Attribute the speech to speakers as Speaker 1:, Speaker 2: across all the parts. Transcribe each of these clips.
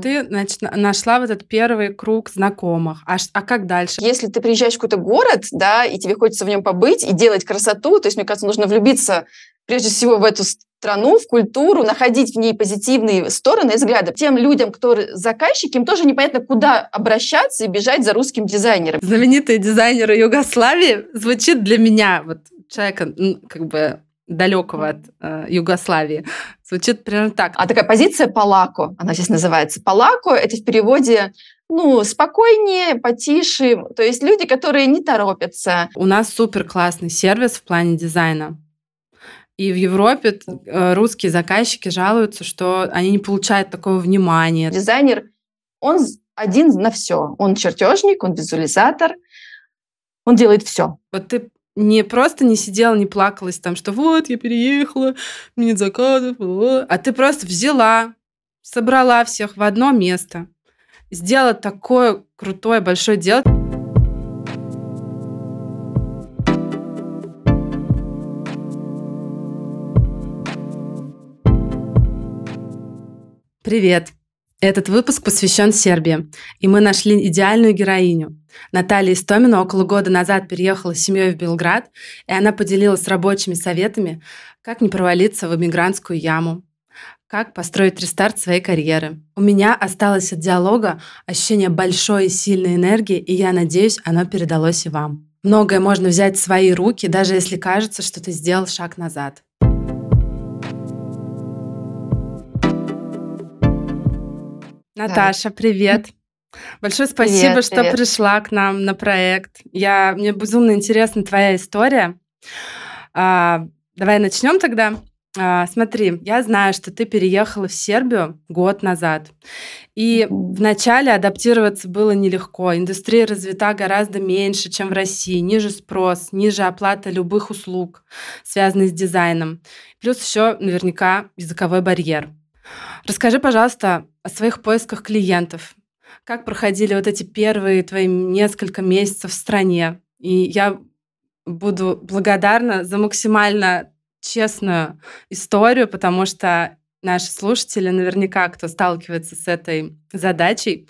Speaker 1: Ты значит, нашла вот этот первый круг знакомых. А, а как дальше?
Speaker 2: Если ты приезжаешь в какой-то город, да, и тебе хочется в нем побыть и делать красоту, то есть, мне кажется, нужно влюбиться прежде всего в эту страну, в культуру, находить в ней позитивные стороны и взгляды. Тем людям, кто заказчики, им тоже непонятно, куда обращаться и бежать за русским дизайнером.
Speaker 1: Знаменитые дизайнеры Югославии звучит для меня, вот человека, как бы далекого от э, Югославии. Звучит примерно так.
Speaker 2: А такая позиция палако, она здесь называется. Палако – это в переводе ну, спокойнее, потише. То есть люди, которые не торопятся.
Speaker 1: У нас супер классный сервис в плане дизайна. И в Европе э, русские заказчики жалуются, что они не получают такого внимания.
Speaker 2: Дизайнер, он один на все. Он чертежник, он визуализатор, он делает все.
Speaker 1: Вот ты не просто не сидела, не плакалась там, что вот, я переехала, мне нет заказов, а ты просто взяла, собрала всех в одно место, сделала такое крутое большое дело. Привет! Этот выпуск посвящен Сербии, и мы нашли идеальную героиню. Наталья Истомина около года назад переехала с семьей в Белград, и она поделилась рабочими советами, как не провалиться в эмигрантскую яму, как построить рестарт своей карьеры. У меня осталось от диалога ощущение большой и сильной энергии, и я надеюсь, оно передалось и вам. Многое можно взять в свои руки, даже если кажется, что ты сделал шаг назад. Наташа, привет. Большое спасибо, привет, что привет. пришла к нам на проект. Я, мне безумно интересна твоя история. А, давай начнем тогда. А, смотри, я знаю, что ты переехала в Сербию год назад. И mm-hmm. вначале адаптироваться было нелегко. Индустрия развита гораздо меньше, чем в России. Ниже спрос, ниже оплата любых услуг, связанных с дизайном. Плюс еще наверняка языковой барьер. Расскажи, пожалуйста, о своих поисках клиентов. Как проходили вот эти первые твои несколько месяцев в стране? И я буду благодарна за максимально честную историю, потому что наши слушатели, наверняка, кто сталкивается с этой задачей,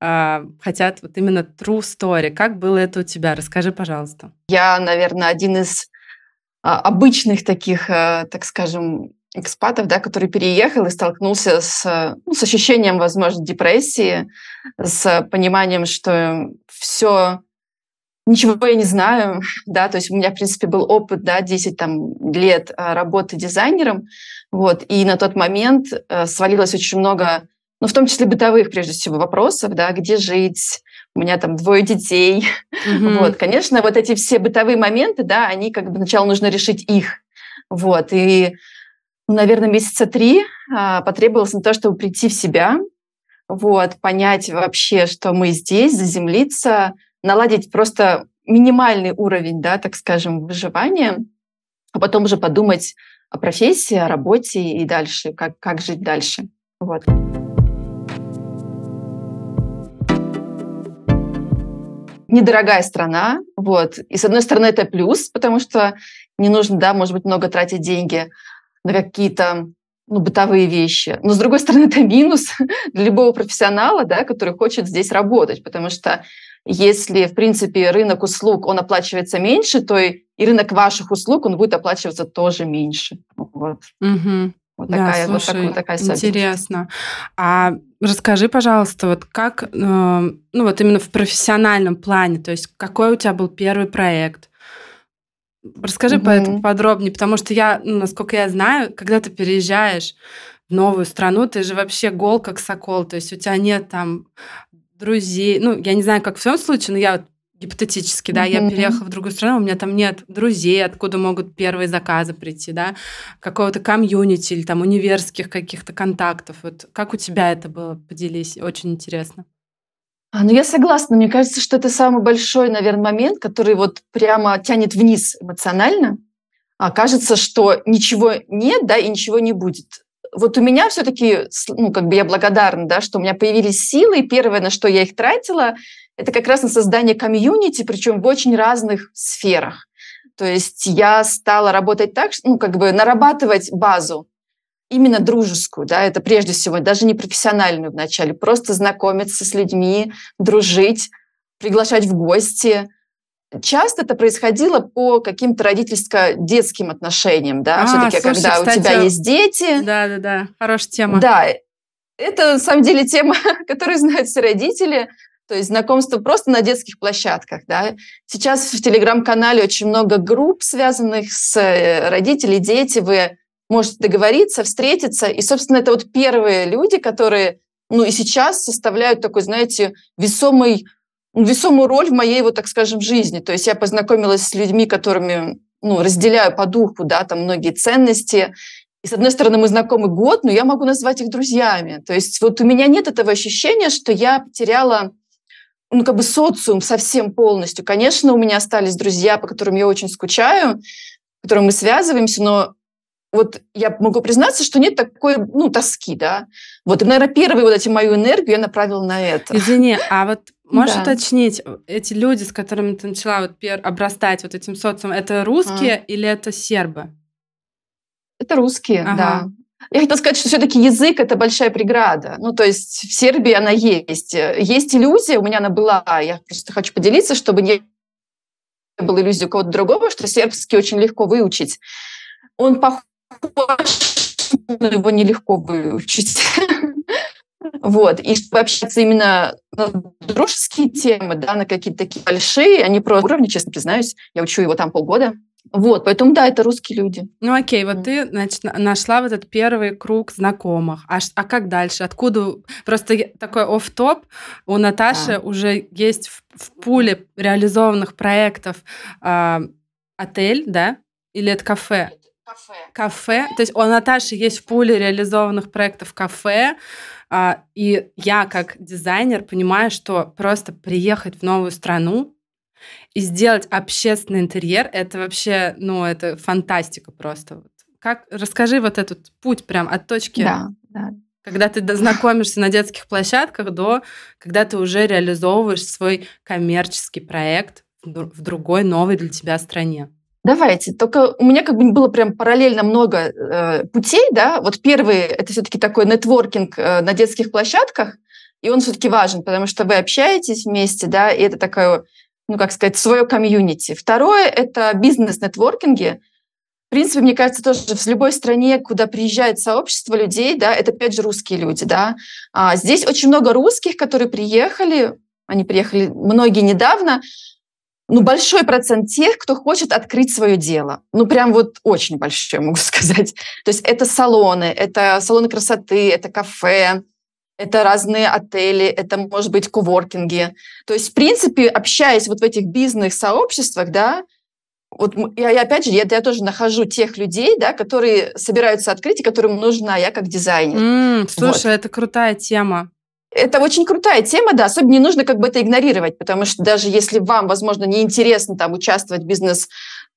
Speaker 1: а, хотят вот именно true story. Как было это у тебя? Расскажи, пожалуйста.
Speaker 2: Я, наверное, один из а, обычных таких, э, так скажем, экспатов, да, который переехал и столкнулся с, ну, с ощущением, возможно, депрессии, с пониманием, что все, ничего я не знаю, да, то есть у меня, в принципе, был опыт, да, 10 там, лет а, работы дизайнером, вот, и на тот момент э, свалилось очень много, ну, в том числе бытовых, прежде всего, вопросов, да, где жить, у меня там двое детей, mm-hmm. вот, конечно, вот эти все бытовые моменты, да, они как бы сначала нужно решить их, вот, и ну, наверное, месяца три а, потребовалось на то, чтобы прийти в себя, вот, понять вообще, что мы здесь, заземлиться, наладить просто минимальный уровень, да, так скажем, выживания, а потом уже подумать о профессии, о работе и дальше, как, как жить дальше. Вот. Недорогая страна, вот. И с одной стороны это плюс, потому что не нужно, да, может быть, много тратить деньги, на какие-то ну, бытовые вещи. Но, с другой стороны, это минус для любого профессионала, да, который хочет здесь работать, потому что если, в принципе, рынок услуг, он оплачивается меньше, то и рынок ваших услуг, он будет оплачиваться тоже меньше. Вот.
Speaker 1: Угу. Вот такая, да, слушай, вот, такая интересно. А расскажи, пожалуйста, вот как, э, ну вот именно в профессиональном плане, то есть какой у тебя был первый проект, Расскажи угу. по этому подробнее, потому что я, ну, насколько я знаю, когда ты переезжаешь в новую страну, ты же вообще гол как сокол, то есть у тебя нет там друзей, ну, я не знаю, как в своем случае, но я вот гипотетически, да, mm-hmm. я переехала в другую страну, у меня там нет друзей, откуда могут первые заказы прийти, да, какого-то комьюнити или там универских каких-то контактов. Вот как у тебя это было? Поделись, очень интересно.
Speaker 2: А, ну, я согласна. Мне кажется, что это самый большой, наверное, момент, который вот прямо тянет вниз эмоционально. А кажется, что ничего нет, да, и ничего не будет. Вот у меня все-таки, ну, как бы я благодарна, да, что у меня появились силы, и первое, на что я их тратила, это как раз на создание комьюнити, причем в очень разных сферах. То есть я стала работать так, ну, как бы нарабатывать базу. Именно дружескую, да, это прежде всего даже не профессиональную вначале, просто знакомиться с людьми, дружить, приглашать в гости. Часто это происходило по каким-то родительско-детским отношениям, да, а, все-таки, слушай, когда кстати, у тебя есть дети.
Speaker 1: Да, да, да, хорошая тема.
Speaker 2: Да, это на самом деле тема, которую знают все родители. То есть знакомство просто на детских площадках. Да? Сейчас в телеграм-канале очень много групп, связанных с э, родителями, дети. Вы можете договориться, встретиться. И, собственно, это вот первые люди, которые ну и сейчас составляют такой, знаете, весомый, весомую роль в моей, вот так скажем, жизни. То есть я познакомилась с людьми, которыми ну, разделяю по духу, да, там многие ценности. И, с одной стороны, мы знакомы год, но я могу назвать их друзьями. То есть вот у меня нет этого ощущения, что я потеряла ну, как бы социум совсем полностью. Конечно, у меня остались друзья, по которым я очень скучаю, с которыми мы связываемся, но вот я могу признаться, что нет такой, ну, тоски, да. Вот, и, наверное, первую вот эти мою энергию я направила на это.
Speaker 1: Извини, а вот можешь да. уточнить, эти люди, с которыми ты начала вот пер- обрастать вот этим социумом, это русские а. или это сербы?
Speaker 2: Это русские, ага. да. Я хотела сказать, что все-таки язык – это большая преграда. Ну, то есть в Сербии она есть. Есть иллюзия, у меня она была, я просто хочу поделиться, чтобы не было иллюзии у кого-то другого, что сербский очень легко выучить. Он похож, его нелегко выучить. Вот. И чтобы общаться именно на дружеские темы, да, на какие-то такие большие, они просто уровни, честно признаюсь, я учу его там полгода, вот, поэтому да, это русские люди.
Speaker 1: Ну окей, вот ты значит, нашла вот этот первый круг знакомых. А, а как дальше? Откуда? Просто такой оф топ у Наташи да. уже есть в, в пуле реализованных проектов э, отель, да? Или это кафе?
Speaker 2: Кафе.
Speaker 1: Кафе. То есть у Наташи есть в пуле реализованных проектов кафе. Э, и я как дизайнер понимаю, что просто приехать в новую страну, и сделать общественный интерьер, это вообще, ну, это фантастика просто. Как, расскажи вот этот путь прям от точки,
Speaker 2: да, да.
Speaker 1: когда ты знакомишься на детских площадках, до когда ты уже реализовываешь свой коммерческий проект в другой, новой для тебя стране.
Speaker 2: Давайте. Только у меня как бы было прям параллельно много э, путей, да. Вот первый это все-таки такой нетворкинг э, на детских площадках, и он все-таки важен, потому что вы общаетесь вместе, да, и это такое ну, как сказать, свое комьюнити. Второе – это бизнес-нетворкинги. В принципе, мне кажется, тоже в любой стране, куда приезжает сообщество людей, да, это опять же русские люди, да. А здесь очень много русских, которые приехали, они приехали многие недавно, ну, большой процент тех, кто хочет открыть свое дело. Ну, прям вот очень большой, могу сказать. То есть это салоны, это салоны красоты, это кафе, это разные отели, это, может быть, коворкинги. То есть, в принципе, общаясь вот в этих бизнес-сообществах, да, вот я, я опять же, я, я тоже нахожу тех людей, да, которые собираются открыть и которым нужна я как дизайнер.
Speaker 1: Mm, слушай, вот. это крутая тема.
Speaker 2: Это очень крутая тема, да, особенно не нужно как бы это игнорировать, потому что даже если вам, возможно, неинтересно там участвовать в бизнес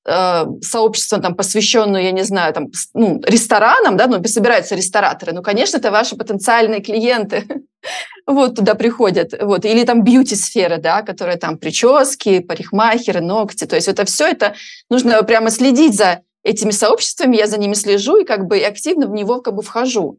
Speaker 2: э, сообщество, там, посвященное, я не знаю, там, ну, ресторанам, да, ну, собираются рестораторы, ну, конечно, это ваши потенциальные клиенты, вот туда приходят, вот, или там бьюти-сфера, да, которая там прически, парикмахеры, ногти, то есть это все это нужно прямо следить за этими сообществами, я за ними слежу и как бы активно в него как бы вхожу.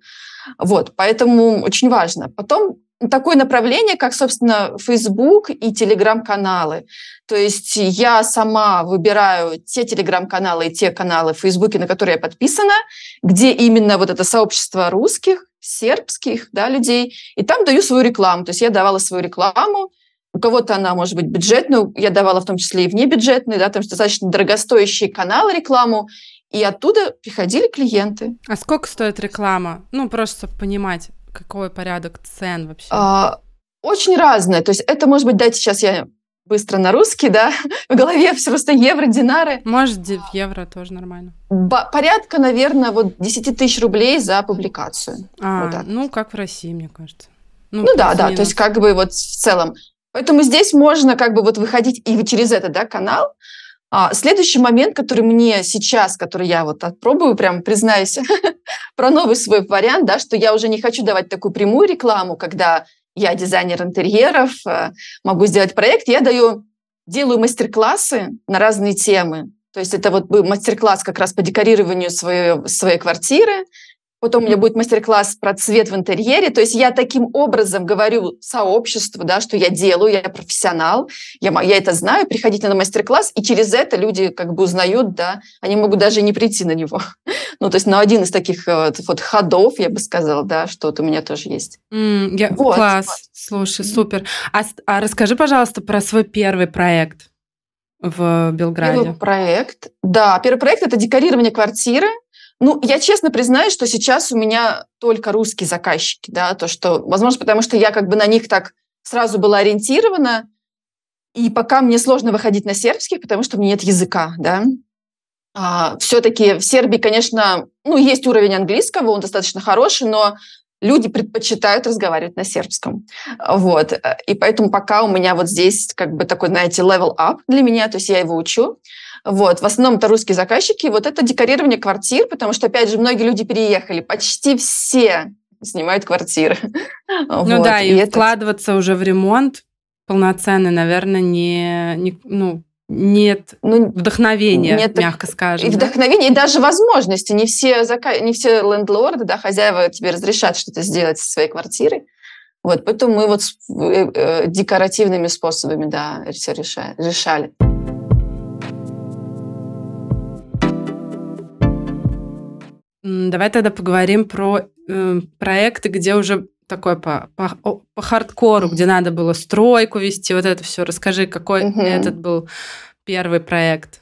Speaker 2: Вот, поэтому очень важно. Потом такое направление, как, собственно, Facebook и телеграм-каналы. То есть я сама выбираю те телеграм-каналы и те каналы в Фейсбуке, на которые я подписана, где именно вот это сообщество русских, сербских да, людей, и там даю свою рекламу. То есть я давала свою рекламу, у кого-то она может быть бюджетную, я давала в том числе и внебюджетные, да, там достаточно дорогостоящий канал рекламу, и оттуда приходили клиенты.
Speaker 1: А сколько стоит реклама? Ну, просто понимать какой порядок цен вообще?
Speaker 2: А, очень разное. То есть это может быть, дайте сейчас я быстро на русский, да, в голове все просто евро, динары.
Speaker 1: Может, евро тоже нормально.
Speaker 2: Б- порядка, наверное, вот 10 тысяч рублей за публикацию.
Speaker 1: А, вот так. ну, как в России, мне кажется.
Speaker 2: Ну, ну да, да, то есть как бы вот в целом. Поэтому здесь можно как бы вот выходить и через этот, да, канал, а, следующий момент, который мне сейчас, который я вот отпробую, прям признаюсь, про новый свой вариант, да, что я уже не хочу давать такую прямую рекламу, когда я дизайнер интерьеров, э, могу сделать проект, я даю, делаю мастер-классы на разные темы. То есть это вот был мастер-класс как раз по декорированию своей, своей квартиры, потом у меня будет мастер-класс про цвет в интерьере. То есть я таким образом говорю сообществу, да, что я делаю, я профессионал, я, я это знаю, приходите на мастер-класс, и через это люди как бы узнают, да, они могут даже не прийти на него. ну, то есть на один из таких э, вот ходов, я бы сказала, да, что вот у меня тоже есть.
Speaker 1: Mm, я, вот. Класс, слушай, супер. А, а расскажи, пожалуйста, про свой первый проект в Белграде.
Speaker 2: Первый проект, да, первый проект – это декорирование квартиры, ну, я честно признаюсь, что сейчас у меня только русские заказчики, да, то, что, возможно, потому что я как бы на них так сразу была ориентирована, и пока мне сложно выходить на сербский, потому что у меня нет языка, да. А, все-таки в Сербии, конечно, ну, есть уровень английского, он достаточно хороший, но люди предпочитают разговаривать на сербском. Вот. И поэтому пока у меня вот здесь как бы такой, знаете, level up для меня, то есть я его учу. Вот. В основном это русские заказчики. Вот это декорирование квартир, потому что, опять же, многие люди переехали. Почти все снимают квартиры.
Speaker 1: Ну вот. да, и, и вкладываться это... уже в ремонт полноценный, наверное, не, не ну, нет ну, вдохновения, нет, мягко скажем.
Speaker 2: И да? вдохновения, и даже возможности. Не все, зака... не все лендлорды, да, хозяева тебе разрешат что-то сделать со своей квартирой. Вот, поэтому мы вот э, э, декоративными способами, да, все решали.
Speaker 1: Давай тогда поговорим про э, проекты, где уже такой по, по, по хардкору, где надо было стройку вести, вот это все. Расскажи, какой угу. этот был первый проект?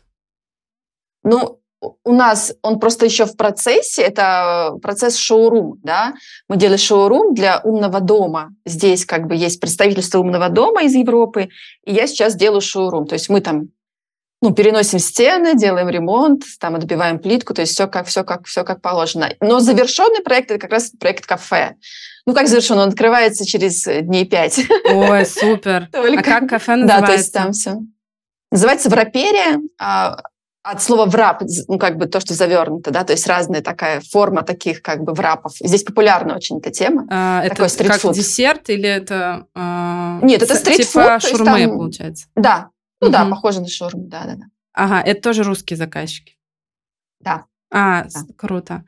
Speaker 2: Ну, у нас он просто еще в процессе, это процесс шоурум, да, мы делали шоурум для умного дома, здесь как бы есть представительство умного дома из Европы, и я сейчас делаю шоурум, то есть мы там ну, переносим стены, делаем ремонт, там отбиваем плитку, то есть все как, все как, все как положено. Но завершенный проект – это как раз проект кафе. Ну, как завершен, он открывается через дней пять.
Speaker 1: Ой, супер. Только... А как кафе называется? Да, то есть
Speaker 2: там все. Называется «Враперия», а, от слова «врап», ну, как бы то, что завернуто, да, то есть разная такая форма таких как бы врапов. Здесь популярна очень эта тема.
Speaker 1: А, это как десерт или это...
Speaker 2: А, Нет, это стритфуд.
Speaker 1: Типа шурме, там... получается?
Speaker 2: Да, ну угу. да, похоже на шаурму, да-да-да.
Speaker 1: Ага, это тоже русские заказчики?
Speaker 2: Да.
Speaker 1: А, да. круто.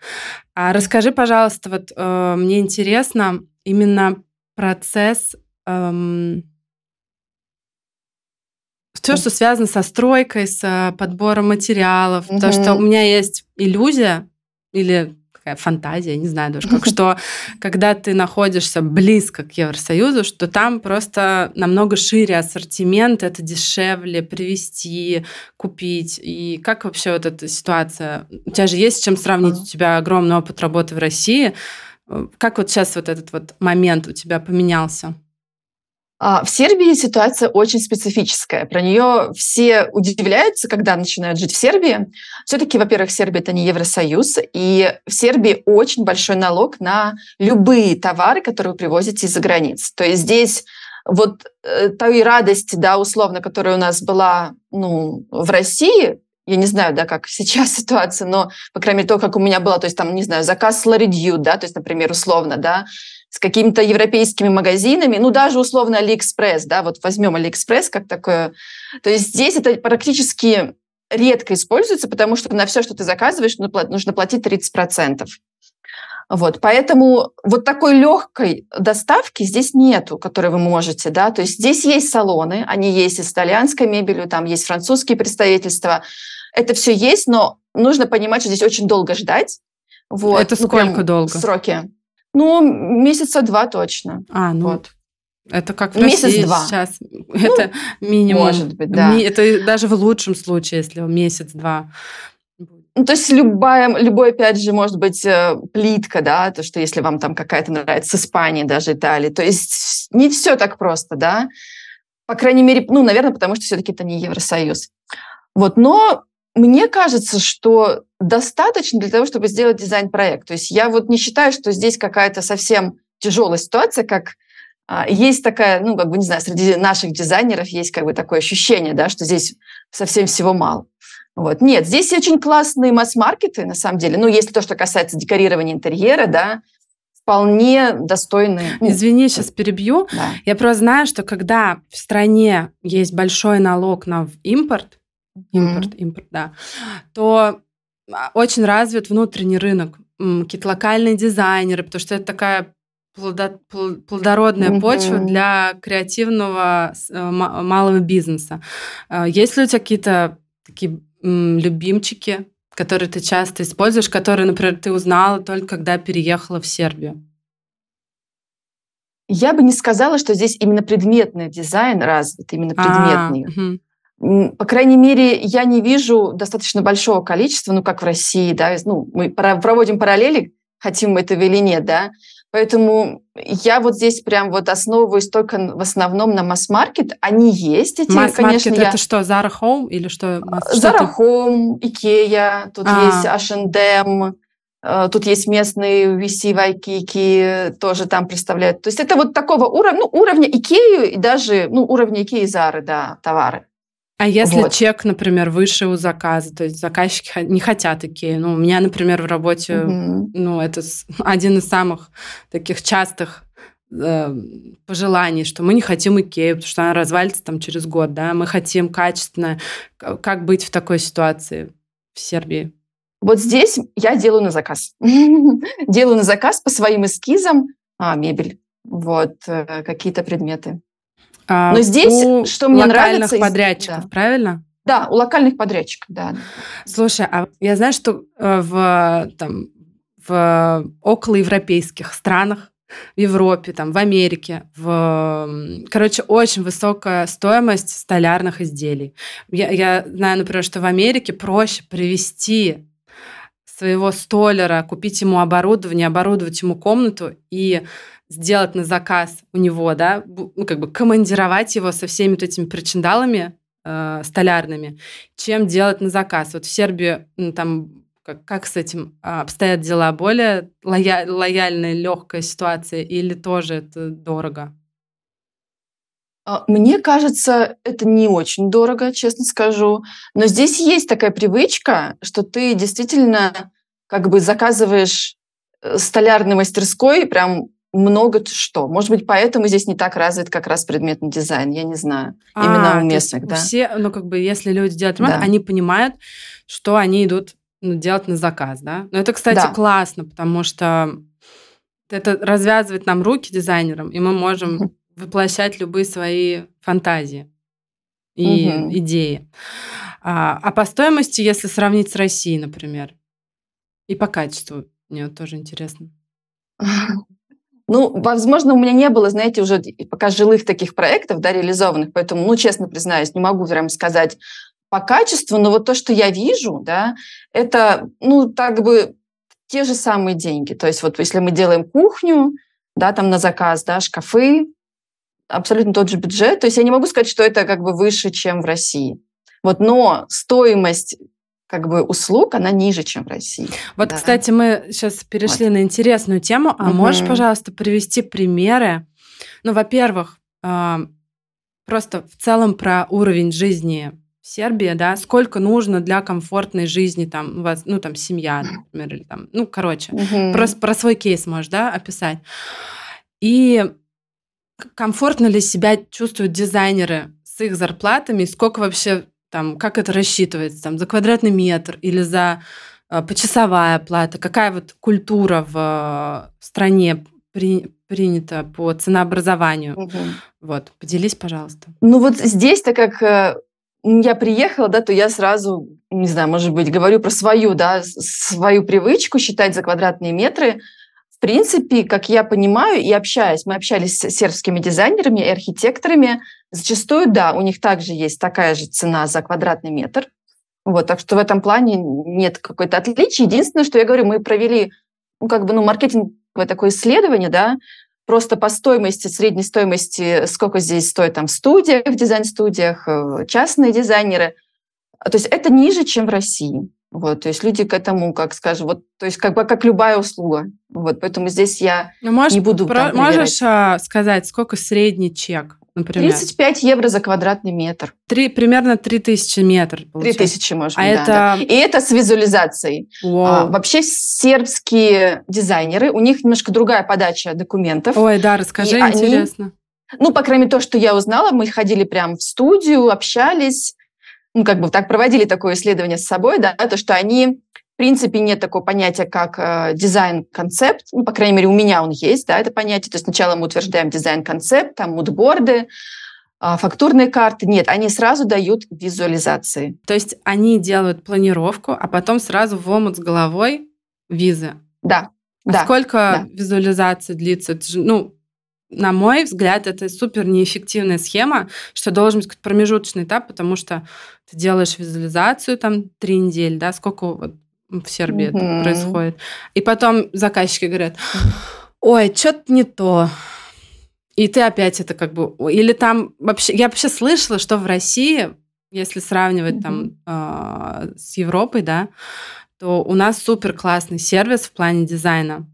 Speaker 1: А расскажи, пожалуйста, вот э, мне интересно именно процесс... Эм, все, что связано со стройкой, с э, подбором материалов, угу. потому что у меня есть иллюзия или такая фантазия, не знаю даже как, что когда ты находишься близко к Евросоюзу, что там просто намного шире ассортимент, это дешевле привезти, купить. И как вообще вот эта ситуация? У тебя же есть с чем сравнить, у тебя огромный опыт работы в России. Как вот сейчас вот этот вот момент у тебя поменялся?
Speaker 2: А, в Сербии ситуация очень специфическая. Про нее все удивляются, когда начинают жить в Сербии. Все-таки, во-первых, Сербия это не Евросоюз, и в Сербии очень большой налог на любые товары, которые вы привозите из-за границ. То есть здесь вот э, той радости, да, условно, которая у нас была ну, в России, я не знаю, да, как сейчас ситуация, но, по крайней мере, то, как у меня было, то есть там, не знаю, заказ La Redoute, да, то есть, например, условно, да, с какими-то европейскими магазинами, ну, даже условно Алиэкспресс, да, вот возьмем Алиэкспресс как такое. То есть здесь это практически редко используется, потому что на все, что ты заказываешь, нужно платить 30%. Вот, поэтому вот такой легкой доставки здесь нету, которой вы можете, да, то есть здесь есть салоны, они есть и с итальянской мебелью, там есть французские представительства, это все есть, но нужно понимать, что здесь очень долго ждать.
Speaker 1: Вот, это ну, сколько долго?
Speaker 2: Сроки. Ну, месяца два точно.
Speaker 1: А, ну, вот. Это как в Месяц-два. сейчас. Ну, это минимум.
Speaker 2: Может быть, да.
Speaker 1: Это даже в лучшем случае, если месяц-два.
Speaker 2: Ну, то есть любая, любой, опять же, может быть, э, плитка, да, то, что если вам там какая-то нравится, Испания, даже Италия. То есть не все так просто, да. По крайней мере, ну, наверное, потому что все-таки это не Евросоюз. Вот, но мне кажется, что достаточно для того, чтобы сделать дизайн-проект. То есть я вот не считаю, что здесь какая-то совсем тяжелая ситуация, как а, есть такая, ну, как бы, не знаю, среди наших дизайнеров есть как бы такое ощущение, да, что здесь совсем всего мало. Вот. Нет, здесь очень классные масс-маркеты, на самом деле. Ну, если то, что касается декорирования интерьера, да, вполне достойные.
Speaker 1: Ну, Извини, сейчас перебью. Да. Я просто знаю, что когда в стране есть большой налог на импорт, импорт, mm-hmm. импорт, да, то а, очень развит внутренний рынок. какие-то локальные дизайнеры, потому что это такая плодородная mm-hmm. почва для креативного э, малого бизнеса. Э, есть ли у тебя какие-то такие любимчики, которые ты часто используешь, которые, например, ты узнала только когда переехала в Сербию?
Speaker 2: Я бы не сказала, что здесь именно предметный дизайн развит, именно а, предметный. А, По крайней мере, я не вижу достаточно большого количества, ну, как в России, да, ну, мы проводим параллели, хотим мы этого или нет, да, Поэтому я вот здесь прям вот основываюсь только в основном на масс-маркет. Они есть эти,
Speaker 1: масс конечно. Я... это что, Zara Home или что?
Speaker 2: Zara Home, Ikea, тут а. есть H&M, тут есть местные VC Вайкики, тоже там представляют. То есть это вот такого уровня, ну, уровня Икею и даже, ну, уровня Икеи и Зары, да, товары.
Speaker 1: А если вот. чек, например, выше у заказа, то есть заказчики не хотят Икею. Ну, у меня, например, в работе, угу. ну, это один из самых таких частых э, пожеланий, что мы не хотим Икею, потому что она развалится там через год, да, мы хотим качественно. Как быть в такой ситуации в Сербии?
Speaker 2: Вот здесь я делаю на заказ. делаю на заказ по своим эскизам а, мебель, вот, э, какие-то предметы.
Speaker 1: А, Но здесь, что мне нравится... подрядчиков, да. правильно?
Speaker 2: Да, у локальных подрядчиков, да.
Speaker 1: Слушай, а я знаю, что э, в, там, в околоевропейских странах, в Европе, там, в Америке, в... Короче, очень высокая стоимость столярных изделий. Я, я знаю, например, что в Америке проще привести своего столяра, купить ему оборудование, оборудовать ему комнату и сделать на заказ у него, да, ну, как бы командировать его со всеми вот этими причиндалами э, столярными, чем делать на заказ. Вот в Сербии ну, там как, как с этим а, обстоят дела? Более лоя, лояльная, легкая ситуация или тоже это дорого?
Speaker 2: А, мне кажется, это не очень дорого, честно скажу. Но здесь есть такая привычка, что ты действительно как бы заказываешь э, столярной мастерской прям много что. Может быть, поэтому здесь не так развит как раз предметный дизайн, я не знаю. А, Именно у местных, да.
Speaker 1: Все, ну, как бы, если люди делают ремонт, да. они понимают, что они идут ну, делать на заказ, да? Но это, кстати, да. классно, потому что это развязывает нам руки дизайнерам, и мы можем воплощать любые свои фантазии и угу. идеи. А, а по стоимости, если сравнить с Россией, например, и по качеству, мне вот тоже интересно.
Speaker 2: Ну, возможно, у меня не было, знаете, уже пока жилых таких проектов, да, реализованных, поэтому, ну, честно признаюсь, не могу прям сказать по качеству, но вот то, что я вижу, да, это, ну, так бы те же самые деньги. То есть вот если мы делаем кухню, да, там на заказ, да, шкафы, абсолютно тот же бюджет. То есть я не могу сказать, что это как бы выше, чем в России. Вот, но стоимость как бы услуг, она ниже, чем в России.
Speaker 1: Вот, да. кстати, мы сейчас перешли вот. на интересную тему. А угу. можешь, пожалуйста, привести примеры? Ну, во-первых, а, просто в целом про уровень жизни в Сербии, да, сколько нужно для комфортной жизни там у вас, ну, там, семья, например, или там, ну, короче, угу. просто про свой кейс можешь, да, описать. И комфортно ли себя чувствуют дизайнеры с их зарплатами, сколько вообще там, как это рассчитывается, там, за квадратный метр или за э, почасовая плата, какая вот культура в э, стране при, принята по ценообразованию. Угу. Вот, поделись, пожалуйста.
Speaker 2: Ну вот здесь, так как э, я приехала, да, то я сразу, не знаю, может быть, говорю про свою, да, свою привычку считать за квадратные метры. В принципе, как я понимаю и общаюсь, мы общались с сербскими дизайнерами и архитекторами, Зачастую, да, у них также есть такая же цена за квадратный метр. Вот, так что в этом плане нет какой-то отличия. Единственное, что я говорю, мы провели ну, как бы, ну, маркетинговое такое исследование, да, просто по стоимости, средней стоимости, сколько здесь стоит там в студиях, в дизайн-студиях, э, частные дизайнеры. То есть это ниже, чем в России. Вот, то есть люди к этому, как скажем, вот, то есть как бы как любая услуга. Вот, поэтому здесь я
Speaker 1: ну, можешь,
Speaker 2: не буду.
Speaker 1: Про, можешь а, сказать, сколько средний чек?
Speaker 2: например? 35 евро за квадратный метр.
Speaker 1: Три, примерно 3000 метр.
Speaker 2: 3000, может а быть, а да, это... да. И это с визуализацией. А, вообще сербские дизайнеры, у них немножко другая подача документов.
Speaker 1: Ой, да, расскажи, и интересно.
Speaker 2: Они, ну, по крайней мере, то, что я узнала, мы ходили прямо в студию, общались, ну, как бы так проводили такое исследование с собой, да, то, что они принципе нет такого понятия, как э, дизайн-концепт. Ну, по крайней мере, у меня он есть, да, это понятие. То есть сначала мы утверждаем дизайн-концепт, там мудборды, э, фактурные карты. Нет, они сразу дают визуализации.
Speaker 1: То есть они делают планировку, а потом сразу в омут с головой визы.
Speaker 2: Да.
Speaker 1: А
Speaker 2: да,
Speaker 1: сколько
Speaker 2: да.
Speaker 1: визуализаций длится? Это же, ну, на мой взгляд, это супер неэффективная схема, что должен быть какой-то промежуточный этап, потому что ты делаешь визуализацию там три недели, да, сколько вот в Сербии mm-hmm. это происходит. И потом заказчики говорят, ой, что-то не то. И ты опять это как бы... Или там вообще... Я вообще слышала, что в России, если сравнивать mm-hmm. там э, с Европой, да, то у нас супер классный сервис в плане дизайна.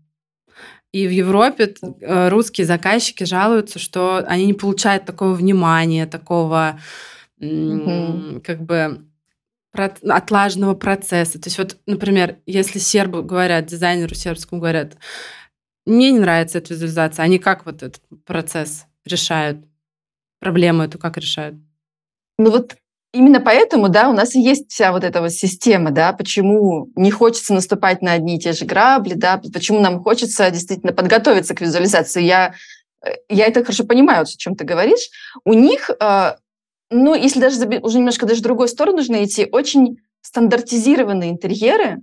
Speaker 1: И в Европе э, русские заказчики жалуются, что они не получают такого внимания, такого как бы отлаженного процесса. То есть вот, например, если сербы говорят, дизайнеру сербскому говорят, мне не нравится эта визуализация, они как вот этот процесс решают? Проблему эту как решают?
Speaker 2: Ну вот Именно поэтому, да, у нас и есть вся вот эта вот система, да, почему не хочется наступать на одни и те же грабли, да, почему нам хочется действительно подготовиться к визуализации. Я, э, я это хорошо понимаю, о чем ты говоришь. У них, э, ну, если даже уже немножко даже в другую сторону нужно идти, очень стандартизированные интерьеры.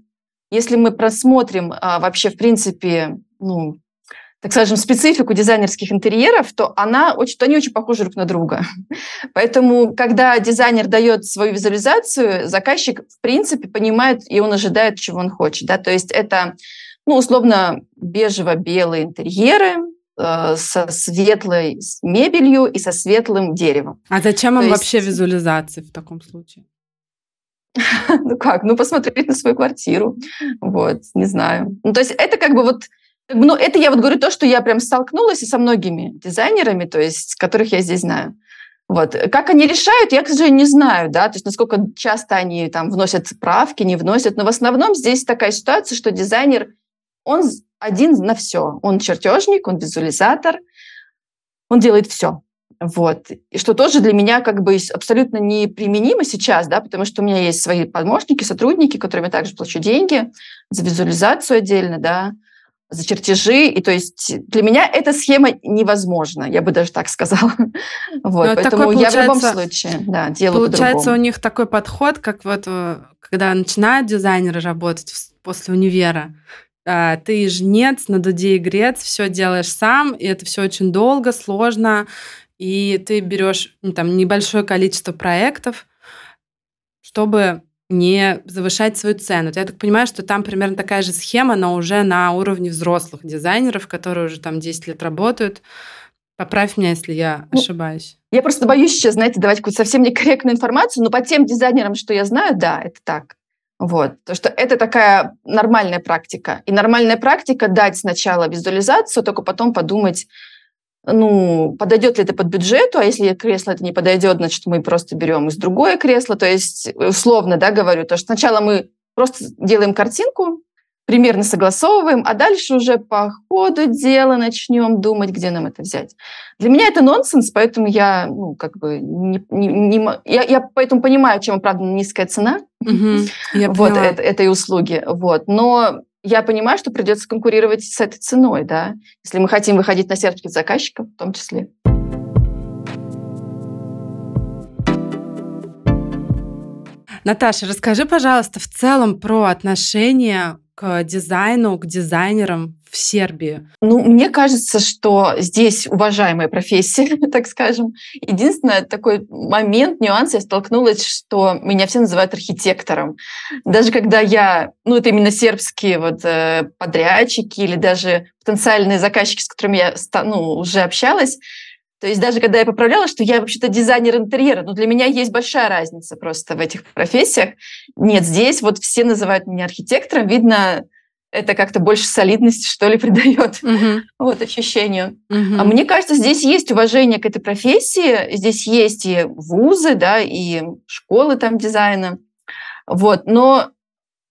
Speaker 2: Если мы просмотрим а, вообще, в принципе, ну, так скажем, специфику дизайнерских интерьеров, то она очень, то они очень похожи друг на друга. Поэтому, когда дизайнер дает свою визуализацию, заказчик, в принципе, понимает, и он ожидает, чего он хочет. Да? То есть это, ну, условно, бежево-белые интерьеры, со светлой мебелью и со светлым деревом.
Speaker 1: А зачем им вообще визуализации в таком случае?
Speaker 2: Ну как? Ну, посмотреть на свою квартиру. Вот, не знаю. Ну, то есть это как бы вот ну, это я вот говорю то, что я прям столкнулась и со многими дизайнерами, то есть, которых я здесь знаю. Вот. Как они решают, я, к сожалению, не знаю, да, то есть насколько часто они там вносят правки, не вносят, но в основном здесь такая ситуация, что дизайнер, он один на все. Он чертежник, он визуализатор, он делает все. Вот. И что тоже для меня как бы абсолютно неприменимо сейчас, да, потому что у меня есть свои помощники, сотрудники, которым я также плачу деньги за визуализацию отдельно, да, за чертежи. И то есть для меня эта схема невозможна, я бы даже так сказала. Вот, Но поэтому я в любом случае да, делаю
Speaker 1: Получается, у них такой подход, как вот э, когда начинают дизайнеры работать после универа, а, ты жнец, на дуде игрец, все делаешь сам, и это все очень долго, сложно, и ты берешь ну, там небольшое количество проектов, чтобы не завышать свою цену. Я так понимаю, что там примерно такая же схема, но уже на уровне взрослых дизайнеров, которые уже там 10 лет работают. Поправь меня, если я ну, ошибаюсь.
Speaker 2: Я просто боюсь сейчас, знаете, давать какую-то совсем некорректную информацию, но по тем дизайнерам, что я знаю, да, это так. Вот. То, что это такая нормальная практика. И нормальная практика дать сначала визуализацию, только потом подумать, ну, подойдет ли это под бюджету, а если кресло это не подойдет, значит, мы просто берем из другое кресло. То есть, условно, да, говорю, то, что сначала мы просто делаем картинку, примерно согласовываем, а дальше уже по ходу дела начнем думать, где нам это взять. Для меня это нонсенс, поэтому я, ну, как бы, не, не, не, я, я поэтому понимаю, чем оправдана низкая цена угу, вот, это, этой услуги. Вот. Но я понимаю, что придется конкурировать с этой ценой, да, если мы хотим выходить на сердце заказчиков в том числе.
Speaker 1: Наташа, расскажи, пожалуйста, в целом про отношения к дизайну, к дизайнерам в Сербии?
Speaker 2: Ну, мне кажется, что здесь уважаемая профессия, так скажем. Единственное, такой момент, нюанс, я столкнулась, что меня все называют архитектором. Даже когда я, ну, это именно сербские вот э, подрядчики или даже потенциальные заказчики, с которыми я ну, уже общалась, то есть даже когда я поправляла, что я вообще-то дизайнер интерьера, но для меня есть большая разница просто в этих профессиях. Нет, здесь вот все называют меня архитектором, видно, это как-то больше солидности, что ли, придает uh-huh. вот ощущению. Uh-huh. А мне кажется, здесь есть уважение к этой профессии, здесь есть и вузы, да, и школы там дизайна, вот. Но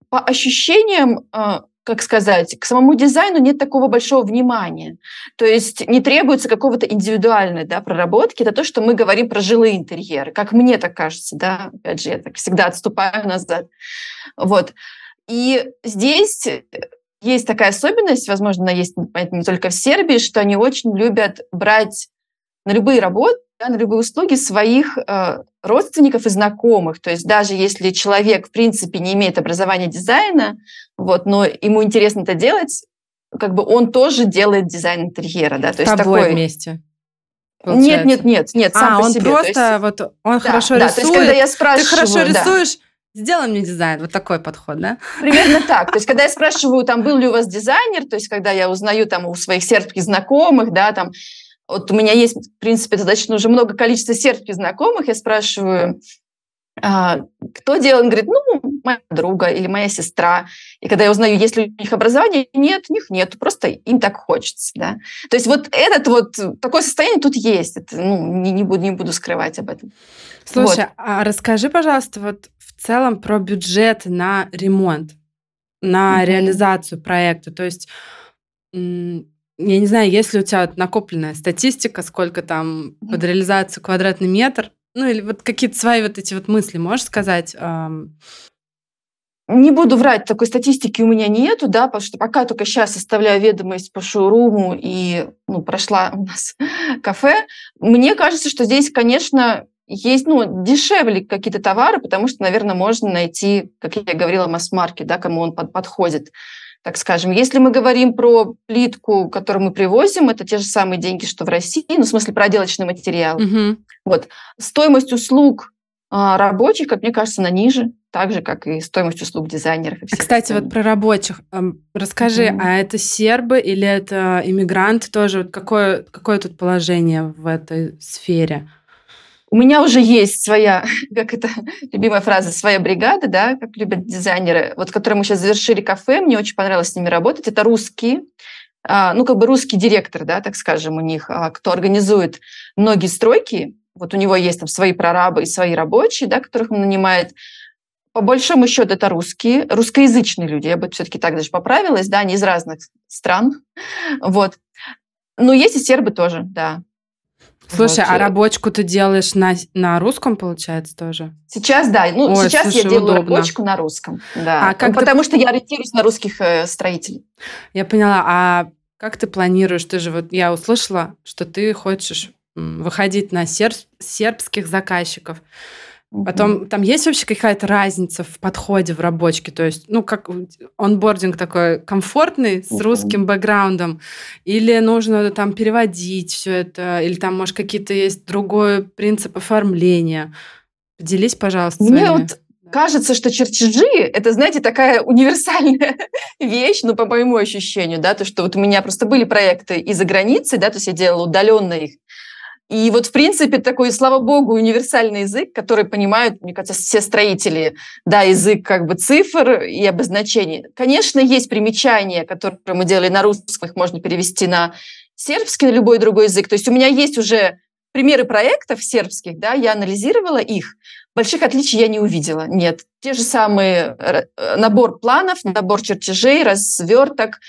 Speaker 2: по ощущениям а, как сказать, к самому дизайну нет такого большого внимания. То есть не требуется какого-то индивидуальной да, проработки. Это то, что мы говорим про жилые интерьеры, как мне так кажется. Да? Опять же, я так всегда отступаю назад. Вот. И здесь есть такая особенность, возможно, есть не только в Сербии, что они очень любят брать на любые работы, да, на любые услуги своих э, родственников и знакомых. То есть даже если человек, в принципе, не имеет образования дизайна, вот, но ему интересно это делать, как бы он тоже делает дизайн интерьера. Да,
Speaker 1: то С есть тобой такой... вместе.
Speaker 2: Получается. Нет, нет, нет, нет,
Speaker 1: сам а, по он себе. просто есть... вот он да, хорошо да, рисует. То есть, когда я спрашиваю, ты хорошо да. рисуешь, Сделай мне дизайн. Вот такой подход, да?
Speaker 2: Примерно так. То есть, когда я спрашиваю, там, был ли у вас дизайнер, то есть, когда я узнаю там у своих сербских знакомых, да, там, вот у меня есть, в принципе, достаточно уже много количества сербских знакомых, я спрашиваю, а, кто делал? Он говорит, ну, моя друга или моя сестра. И когда я узнаю, есть ли у них образование, нет, у них нет, просто им так хочется. Да? То есть вот этот вот, такое состояние тут есть. Это, ну, не, не, буду, не буду скрывать об этом.
Speaker 1: Слушай, вот. а расскажи, пожалуйста, вот в целом про бюджет на ремонт, на mm-hmm. реализацию проекта. То есть я не знаю, есть ли у тебя накопленная статистика, сколько там под реализацию квадратный метр, ну или вот какие-то свои вот эти вот мысли можешь сказать?
Speaker 2: Не буду врать, такой статистики у меня нету, да, потому что пока только сейчас составляю ведомость по шоуруму и ну, прошла у нас кафе, мне кажется, что здесь, конечно, есть ну, дешевле какие-то товары, потому что, наверное, можно найти, как я говорила, масс-маркет, да, кому он под, подходит так скажем. Если мы говорим про плитку, которую мы привозим, это те же самые деньги, что в России, ну, в смысле, проделочный материал. Угу. Вот. Стоимость услуг а, рабочих, как мне кажется, она ниже, так же, как и стоимость услуг дизайнеров. И
Speaker 1: всех Кстати, вот про рабочих. Расскажи, mm а это сербы или это иммигранты тоже? Какое, какое тут положение в этой сфере?
Speaker 2: У меня уже есть своя, как это любимая фраза, своя бригада, да, как любят дизайнеры, вот, которые мы сейчас завершили кафе, мне очень понравилось с ними работать. Это русские, а, ну, как бы русский директор, да, так скажем, у них, а, кто организует многие стройки, вот у него есть там свои прорабы и свои рабочие, да, которых он нанимает. По большому счету это русские, русскоязычные люди, я бы все-таки так даже поправилась, да, они из разных стран, вот. Но есть и сербы тоже, да.
Speaker 1: Слушай, вот. а рабочку ты делаешь на, на русском, получается, тоже?
Speaker 2: Сейчас, да. Ну, Ой, сейчас слушай, я делаю удобно. рабочку на русском. Да. А как потому ты... что я ориентируюсь на русских э, строителей.
Speaker 1: Я поняла. А как ты планируешь? Ты же вот я услышала, что ты хочешь выходить на серб, сербских заказчиков. Потом там есть вообще какая-то разница в подходе в рабочке? То есть, ну, как онбординг такой комфортный с русским бэкграундом? Или нужно там переводить все это? Или там, может, какие-то есть другой принцип оформления? Поделись, пожалуйста.
Speaker 2: Мне своими. вот кажется, что чертежи – это, знаете, такая универсальная вещь, ну, по моему ощущению, да, то, что вот у меня просто были проекты из-за границы, да, то есть я делала удаленно их, и вот, в принципе, такой, слава богу, универсальный язык, который понимают, мне кажется, все строители, да, язык как бы цифр и обозначений. Конечно, есть примечания, которые мы делали на русском, их можно перевести на сербский, на любой другой язык. То есть у меня есть уже примеры проектов сербских, да, я анализировала их. Больших отличий я не увидела, нет. Те же самые э, набор планов, набор чертежей, разверток,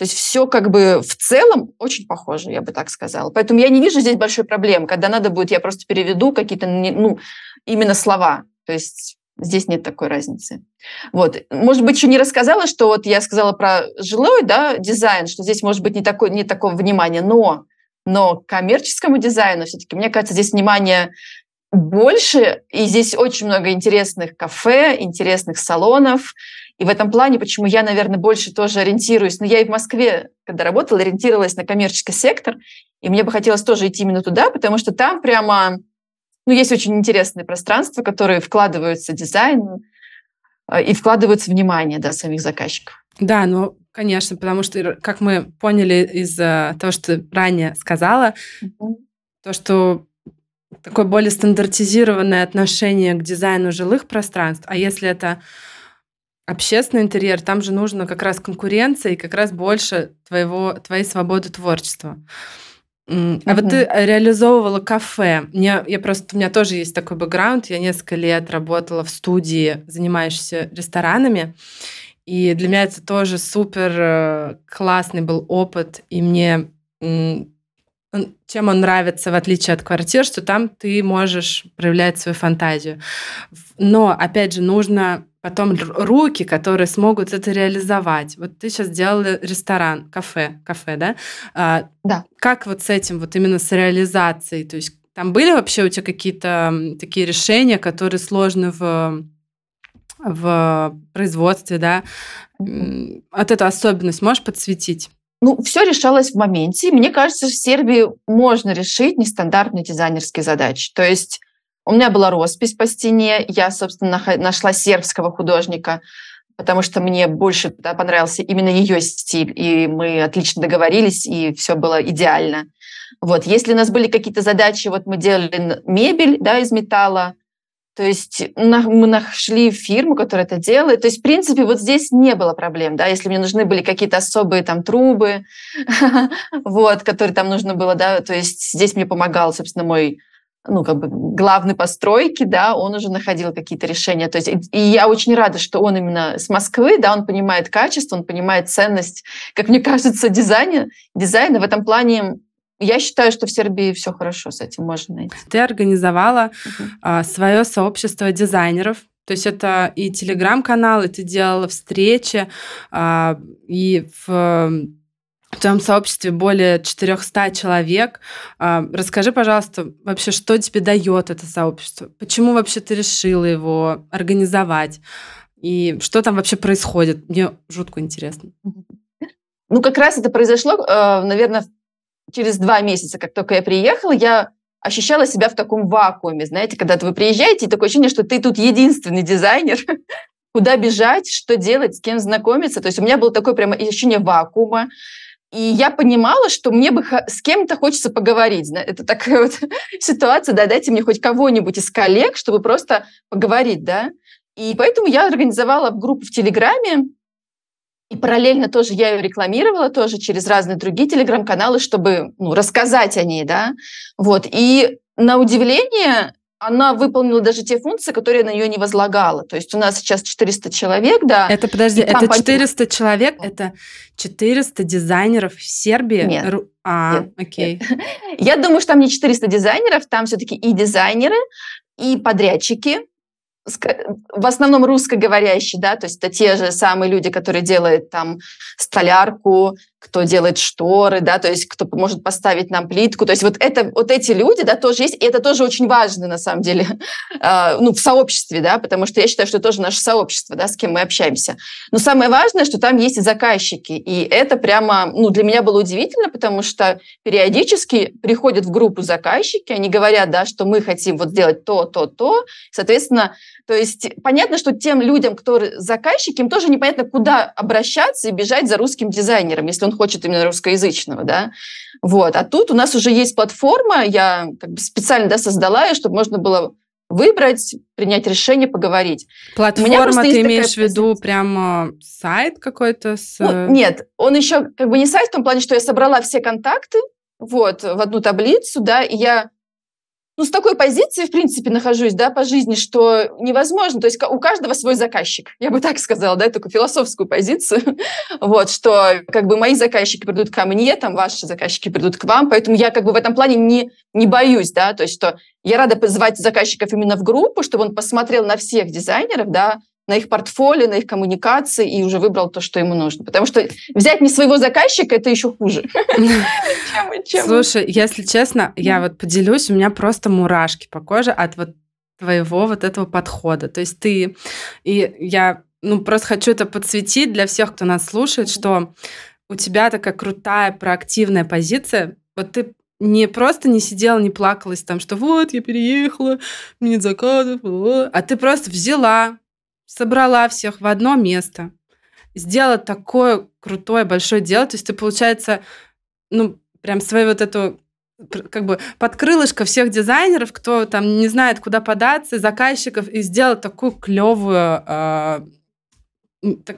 Speaker 2: то есть все как бы в целом очень похоже, я бы так сказала. Поэтому я не вижу здесь большой проблемы. Когда надо будет, я просто переведу какие-то, ну, именно слова. То есть здесь нет такой разницы. Вот. Может быть, еще не рассказала, что вот я сказала про жилой да, дизайн, что здесь может быть не, такой, не такого внимания, но, но к коммерческому дизайну все-таки, мне кажется, здесь внимание больше, и здесь очень много интересных кафе, интересных салонов, и в этом плане, почему я, наверное, больше тоже ориентируюсь, но ну, я и в Москве, когда работала, ориентировалась на коммерческий сектор, и мне бы хотелось тоже идти именно туда, потому что там прямо, ну, есть очень интересные пространства, которые вкладываются в дизайн э, и вкладываются внимание, да, самих заказчиков.
Speaker 1: Да, ну, конечно, потому что, как мы поняли из того, что ты ранее сказала, mm-hmm. то, что такое более стандартизированное отношение к дизайну жилых пространств, а если это общественный интерьер, там же нужно как раз конкуренция и как раз больше твоего, твоей свободы творчества. А mm-hmm. вот ты реализовывала кафе. Мне, я просто, у меня тоже есть такой бэкграунд. Я несколько лет работала в студии, занимающейся ресторанами. И для меня это тоже супер э, классный был опыт. И мне чем он нравится, в отличие от квартир, что там ты можешь проявлять свою фантазию. Но, опять же, нужно потом руки, которые смогут это реализовать. Вот ты сейчас сделала ресторан, кафе, кафе, да?
Speaker 2: А, да.
Speaker 1: Как вот с этим, вот именно с реализацией? То есть там были вообще у тебя какие-то такие решения, которые сложны в в производстве, да, от эту особенность можешь подсветить?
Speaker 2: Ну, все решалось в моменте. Мне кажется, в Сербии можно решить нестандартные дизайнерские задачи. То есть у меня была роспись по стене, я, собственно, нашла сербского художника, потому что мне больше да, понравился именно ее стиль, и мы отлично договорились, и все было идеально. Вот, если у нас были какие-то задачи, вот мы делали мебель да, из металла, то есть мы нашли фирму, которая это делает. То есть, в принципе, вот здесь не было проблем, да, если мне нужны были какие-то особые там трубы, вот, которые там нужно было, да, то есть здесь мне помогал, собственно, мой ну, как бы главный постройки, да, он уже находил какие-то решения. То есть, и я очень рада, что он именно с Москвы, да, он понимает качество, он понимает ценность, как мне кажется, дизайна. Дизайна в этом плане я считаю, что в Сербии все хорошо с этим можно найти.
Speaker 1: Ты организовала uh-huh. а, свое сообщество дизайнеров. То есть это и телеграм-канал, и ты делала встречи, а, и в в твоем сообществе более 400 человек. А, расскажи, пожалуйста, вообще, что тебе дает это сообщество? Почему вообще ты решила его организовать? И что там вообще происходит? Мне жутко интересно.
Speaker 2: Ну, как раз это произошло, э, наверное, через два месяца, как только я приехала, я ощущала себя в таком вакууме, знаете, когда вы приезжаете, и такое ощущение, что ты тут единственный дизайнер, куда бежать, что делать, с кем знакомиться. То есть у меня было такое прямо ощущение вакуума. И я понимала, что мне бы с кем-то хочется поговорить. Это такая вот ситуация, да, дайте мне хоть кого-нибудь из коллег, чтобы просто поговорить, да. И поэтому я организовала группу в Телеграме, и параллельно тоже я ее рекламировала тоже через разные другие телеграм-каналы, чтобы ну, рассказать о ней, да. Вот. И на удивление она выполнила даже те функции, которые на нее не возлагала. То есть у нас сейчас 400 человек, да.
Speaker 1: Это, подожди, это 400 по... человек, это 400 дизайнеров в Сербии?
Speaker 2: Нет.
Speaker 1: А, нет, окей. Нет.
Speaker 2: Я думаю, что там не 400 дизайнеров, там все-таки и дизайнеры, и подрядчики, в основном русскоговорящие, да, то есть это те же самые люди, которые делают там столярку, кто делает шторы, да, то есть кто может поставить нам плитку. То есть вот, это, вот эти люди, да, тоже есть, и это тоже очень важно, на самом деле, э, ну, в сообществе, да, потому что я считаю, что это тоже наше сообщество, да, с кем мы общаемся. Но самое важное, что там есть и заказчики, и это прямо, ну, для меня было удивительно, потому что периодически приходят в группу заказчики, они говорят, да, что мы хотим вот сделать то, то, то, соответственно, то есть понятно, что тем людям, кто заказчики, им тоже непонятно, куда обращаться и бежать за русским дизайнером, если он хочет именно русскоязычного, да. Вот. А тут у нас уже есть платформа, я как бы специально да, создала ее, чтобы можно было выбрать, принять решение, поговорить.
Speaker 1: Платформа, ты имеешь в виду прямо сайт какой-то? С...
Speaker 2: Ну, нет, он еще как бы не сайт в том плане, что я собрала все контакты вот, в одну таблицу, да, и я ну, с такой позиции, в принципе, нахожусь, да, по жизни, что невозможно, то есть у каждого свой заказчик, я бы так сказала, да, такую философскую позицию, вот, что как бы мои заказчики придут ко мне, там, ваши заказчики придут к вам, поэтому я как бы в этом плане не, не боюсь, да, то есть что я рада позвать заказчиков именно в группу, чтобы он посмотрел на всех дизайнеров, да, на их портфолио, на их коммуникации и уже выбрал то, что ему нужно. Потому что взять не своего заказчика, это еще хуже.
Speaker 1: Слушай, если честно, я вот поделюсь, у меня просто мурашки по коже от вот твоего вот этого подхода. То есть ты... И я ну, просто хочу это подсветить для всех, кто нас слушает, что у тебя такая крутая проактивная позиция. Вот ты не просто не сидела, не плакалась там, что вот, я переехала, мне нет заказов, а ты просто взяла, собрала всех в одно место, сделала такое крутое большое дело. То есть ты, получается, ну, прям свою вот эту как бы под крылышко всех дизайнеров, кто там не знает, куда податься, заказчиков, и сделал такую клевую, э, так,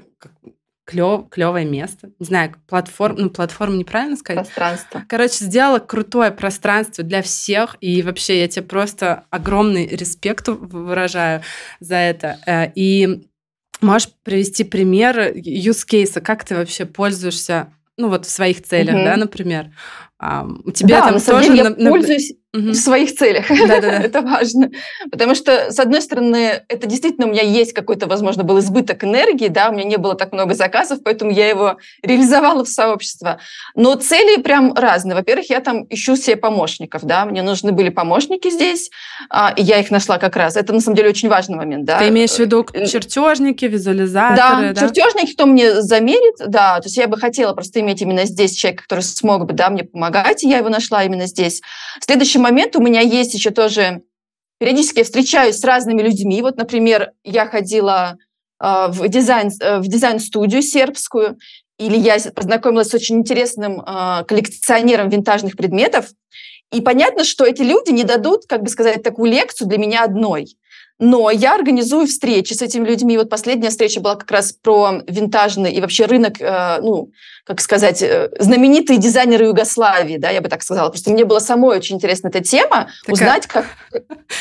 Speaker 1: клев, клевое место. Не знаю, платформ, ну, платформа неправильно сказать.
Speaker 2: Пространство.
Speaker 1: Короче, сделала крутое пространство для всех. И вообще я тебе просто огромный респект выражаю за это. Э, и можешь привести пример case, как ты вообще пользуешься, ну вот в своих целях, mm-hmm. да, например, А, у тебя
Speaker 2: да,
Speaker 1: там
Speaker 2: на самом
Speaker 1: тоже...
Speaker 2: деле я пользуюсь угу. в своих целях. это важно. Потому что, с одной стороны, это действительно у меня есть какой-то, возможно, был избыток энергии, да, у меня не было так много заказов, поэтому я его реализовала в сообщество. Но цели прям разные. Во-первых, я там ищу себе помощников, да, мне нужны были помощники здесь, а, и я их нашла как раз. Это, на самом деле, очень важный момент, да.
Speaker 1: Ты имеешь в виду э, чертежники, визуализаторы,
Speaker 2: да? Да, чертежники, кто мне замерит, да, то есть я бы хотела просто иметь именно здесь человека, который смог бы, да, мне помогать, и я его нашла именно здесь. Следующий момент у меня есть еще тоже, периодически я встречаюсь с разными людьми. Вот, например, я ходила э, в дизайн, э, в дизайн-студию сербскую, или я познакомилась с очень интересным э, коллекционером винтажных предметов. И понятно, что эти люди не дадут, как бы сказать, такую лекцию для меня одной. Но я организую встречи с этими людьми. Вот последняя встреча была как раз про винтажный и вообще рынок, э, ну, как сказать, э, знаменитые дизайнеры Югославии, да, я бы так сказала. Просто мне было самой очень интересна эта тема, Такая... узнать, как,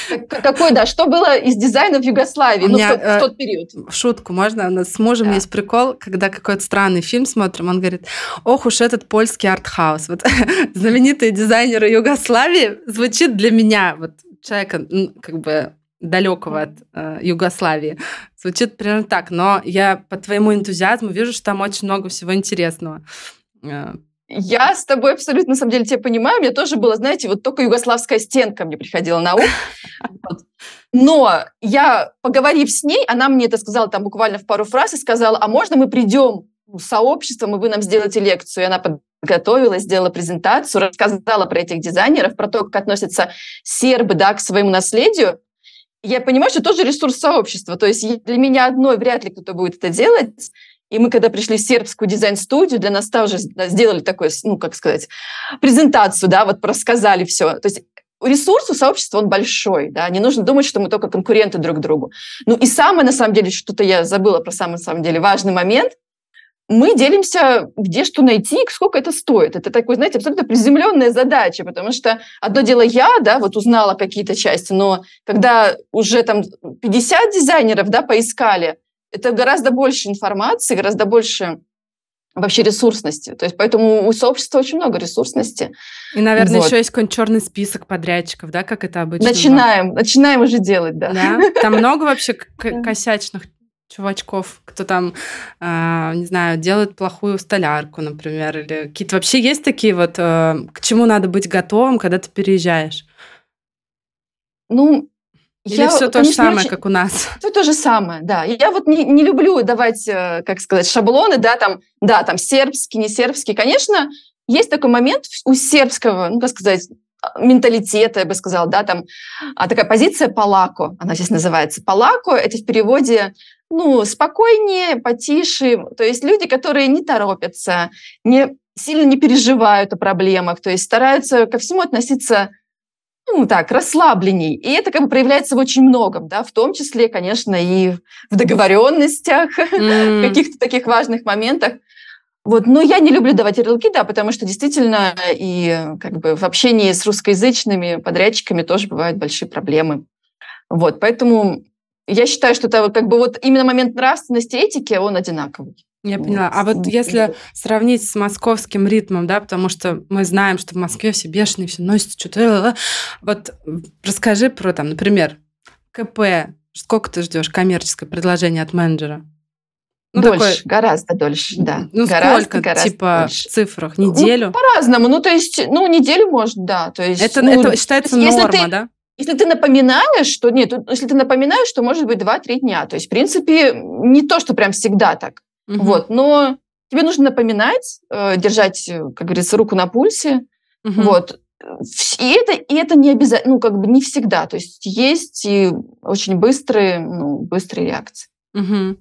Speaker 2: как, какой, да, что было из дизайна в Югославии, ну, меня, в, тот, э, в тот период.
Speaker 1: В шутку можно? У нас с мужем да. есть прикол, когда какой-то странный фильм смотрим, он говорит, ох уж этот польский артхаус. Вот знаменитые дизайнеры Югославии звучит для меня, вот человека, как бы далекого от э, Югославии. Звучит примерно так, но я по твоему энтузиазму вижу, что там очень много всего интересного.
Speaker 2: Э, я с тобой абсолютно, на самом деле, тебя понимаю. Мне тоже было, знаете, вот только югославская стенка мне приходила на ум. Но я, поговорив с ней, она мне это сказала там буквально в пару фраз и сказала, а можно мы придем в сообщество, и вы нам сделаете лекцию. И она подготовилась, сделала презентацию, рассказала про этих дизайнеров, про то, как относятся сербы да, к своему наследию я понимаю, что тоже ресурс сообщества. То есть для меня одной вряд ли кто-то будет это делать. И мы, когда пришли в сербскую дизайн-студию, для нас тоже сделали такую, ну, как сказать, презентацию, да, вот рассказали все. То есть ресурс у сообщества, он большой, да, не нужно думать, что мы только конкуренты друг другу. Ну и самое, на самом деле, что-то я забыла про самый, на самом деле, важный момент, мы делимся, где что найти, сколько это стоит. Это такой, знаете, абсолютно приземленная задача, потому что одно дело я, да, вот узнала какие-то части, но когда уже там 50 дизайнеров, да, поискали, это гораздо больше информации, гораздо больше вообще ресурсности. То есть поэтому у сообщества очень много ресурсности.
Speaker 1: И, наверное, вот. еще есть какой-нибудь черный список подрядчиков, да, как это обычно?
Speaker 2: Начинаем, бывает. начинаем уже делать, да.
Speaker 1: Да? Там много вообще косячных чувачков, кто там, э, не знаю, делает плохую столярку, например, или какие-то вообще есть такие вот, э, к чему надо быть готовым, когда ты переезжаешь?
Speaker 2: Ну,
Speaker 1: или я, все то же самое, очень... как у нас?
Speaker 2: Все то же самое, да. Я вот не, не люблю давать, э, как сказать, шаблоны, да, там, да, там сербский, не сербский. Конечно, есть такой момент у сербского, ну, как сказать, менталитета, я бы сказала, да, там а такая позиция палако, она здесь называется. Палако – это в переводе ну, спокойнее, потише. То есть люди, которые не торопятся, не, сильно не переживают о проблемах, то есть стараются ко всему относиться ну, так, расслабленней. И это как бы проявляется в очень многом, да, в том числе, конечно, и в договоренностях, mm. в каких-то таких важных моментах. Вот, но я не люблю давать ярлыки, да, потому что действительно и как бы в общении с русскоязычными подрядчиками тоже бывают большие проблемы. Вот, поэтому я считаю, что это как бы вот именно момент нравственности, этики, он одинаковый.
Speaker 1: Я поняла. А вот если сравнить с московским ритмом, да, потому что мы знаем, что в Москве все бешеные, все носят что-то. Вот расскажи про там, например, КП. Сколько ты ждешь коммерческое предложение от менеджера?
Speaker 2: Ну, дольше, такое... гораздо дольше, да.
Speaker 1: Ну,
Speaker 2: гораздо,
Speaker 1: сколько, гораздо типа, дольше. в цифрах? Неделю?
Speaker 2: Ну, по-разному. Ну, то есть, ну, неделю может, да. То есть,
Speaker 1: это,
Speaker 2: ну,
Speaker 1: это считается норма, ты, да?
Speaker 2: Если ты напоминаешь, что нет, если ты напоминаешь, что может быть 2-3 дня. То есть, в принципе, не то, что прям всегда так. Угу. Вот, но тебе нужно напоминать, э, держать, как говорится, руку на пульсе. Угу. Вот. И это, и это не обязательно, ну, как бы не всегда. То есть есть и очень быстрые, ну, быстрые реакции.
Speaker 1: Угу.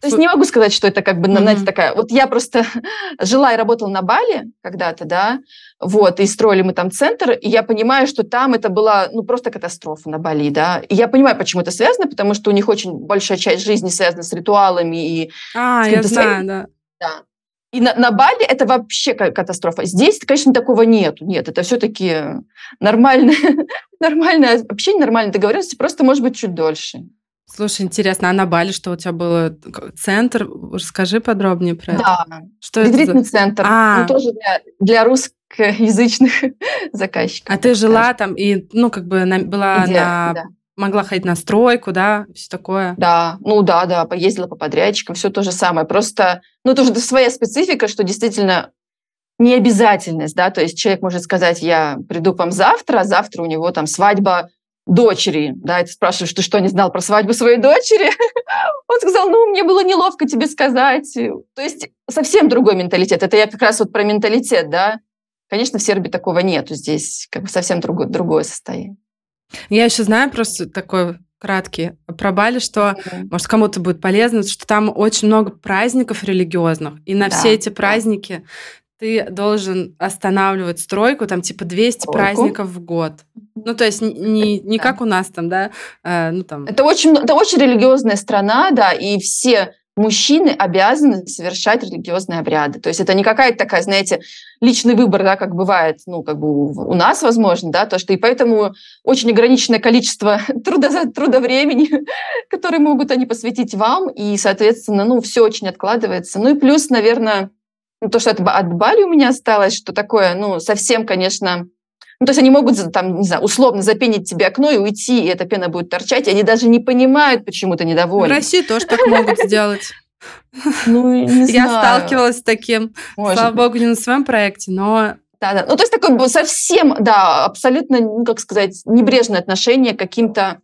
Speaker 2: То есть не могу сказать, что это как бы, mm-hmm. знаете, такая... Вот я просто жила и работала на Бали когда-то, да, вот, и строили мы там центр, и я понимаю, что там это была, ну, просто катастрофа на Бали, да. И я понимаю, почему это связано, потому что у них очень большая часть жизни связана с ритуалами и...
Speaker 1: А, я знаю, да.
Speaker 2: Да. И на, на Бали это вообще катастрофа. Здесь, конечно, такого нет. Нет, это все-таки нормальное, нормальное общение, нормальные договоренности, просто, может быть, чуть дольше.
Speaker 1: Слушай, интересно, а на Бали что у тебя было? Центр? Расскажи подробнее про
Speaker 2: да.
Speaker 1: это. Что
Speaker 2: Ретритный это за... центр. А. Ну, тоже для, для, рус, русскоязычных заказчиков.
Speaker 1: А ты жила там и, ну, как бы на, была Где? на... Да. Могла ходить на стройку, да, все такое?
Speaker 2: Да, ну да, да, поездила по подрядчикам, все то же самое. Просто, ну, тоже своя специфика, что действительно необязательность, да, то есть человек может сказать, я приду к вам завтра, а завтра у него там свадьба дочери, да, и ты спрашиваешь, ты что, не знал про свадьбу своей дочери? Он сказал, ну, мне было неловко тебе сказать. То есть совсем другой менталитет. Это я как раз вот про менталитет, да. Конечно, в Сербии такого нету. Здесь как бы совсем другое, другое состояние.
Speaker 1: Я еще знаю просто такой краткий про Бали, что, mm-hmm. может, кому-то будет полезно, что там очень много праздников религиозных, и на да, все эти праздники ты должен останавливать стройку, там типа 200 стройку. праздников в год. Ну, то есть не, не да. как у нас там, да? Э, ну, там.
Speaker 2: Это, очень, это очень религиозная страна, да, и все мужчины обязаны совершать религиозные обряды. То есть это не какая-то такая, знаете, личный выбор, да, как бывает, ну, как бы у нас, возможно, да, то, что и поэтому очень ограниченное количество труда, труда времени, которое могут они посвятить вам, и, соответственно, ну, все очень откладывается. Ну и плюс, наверное, ну, то, что от, от Бали у меня осталось, что такое, ну, совсем, конечно... Ну, то есть они могут, там, не знаю, условно запенить тебе окно и уйти, и эта пена будет торчать, и они даже не понимают, почему ты недоволен.
Speaker 1: В России тоже так могут сделать.
Speaker 2: Ну, не знаю.
Speaker 1: Я сталкивалась с таким, слава богу, не на своем проекте, но
Speaker 2: да, да. Ну, то есть такое совсем, да, абсолютно, ну, как сказать, небрежное отношение к каким-то,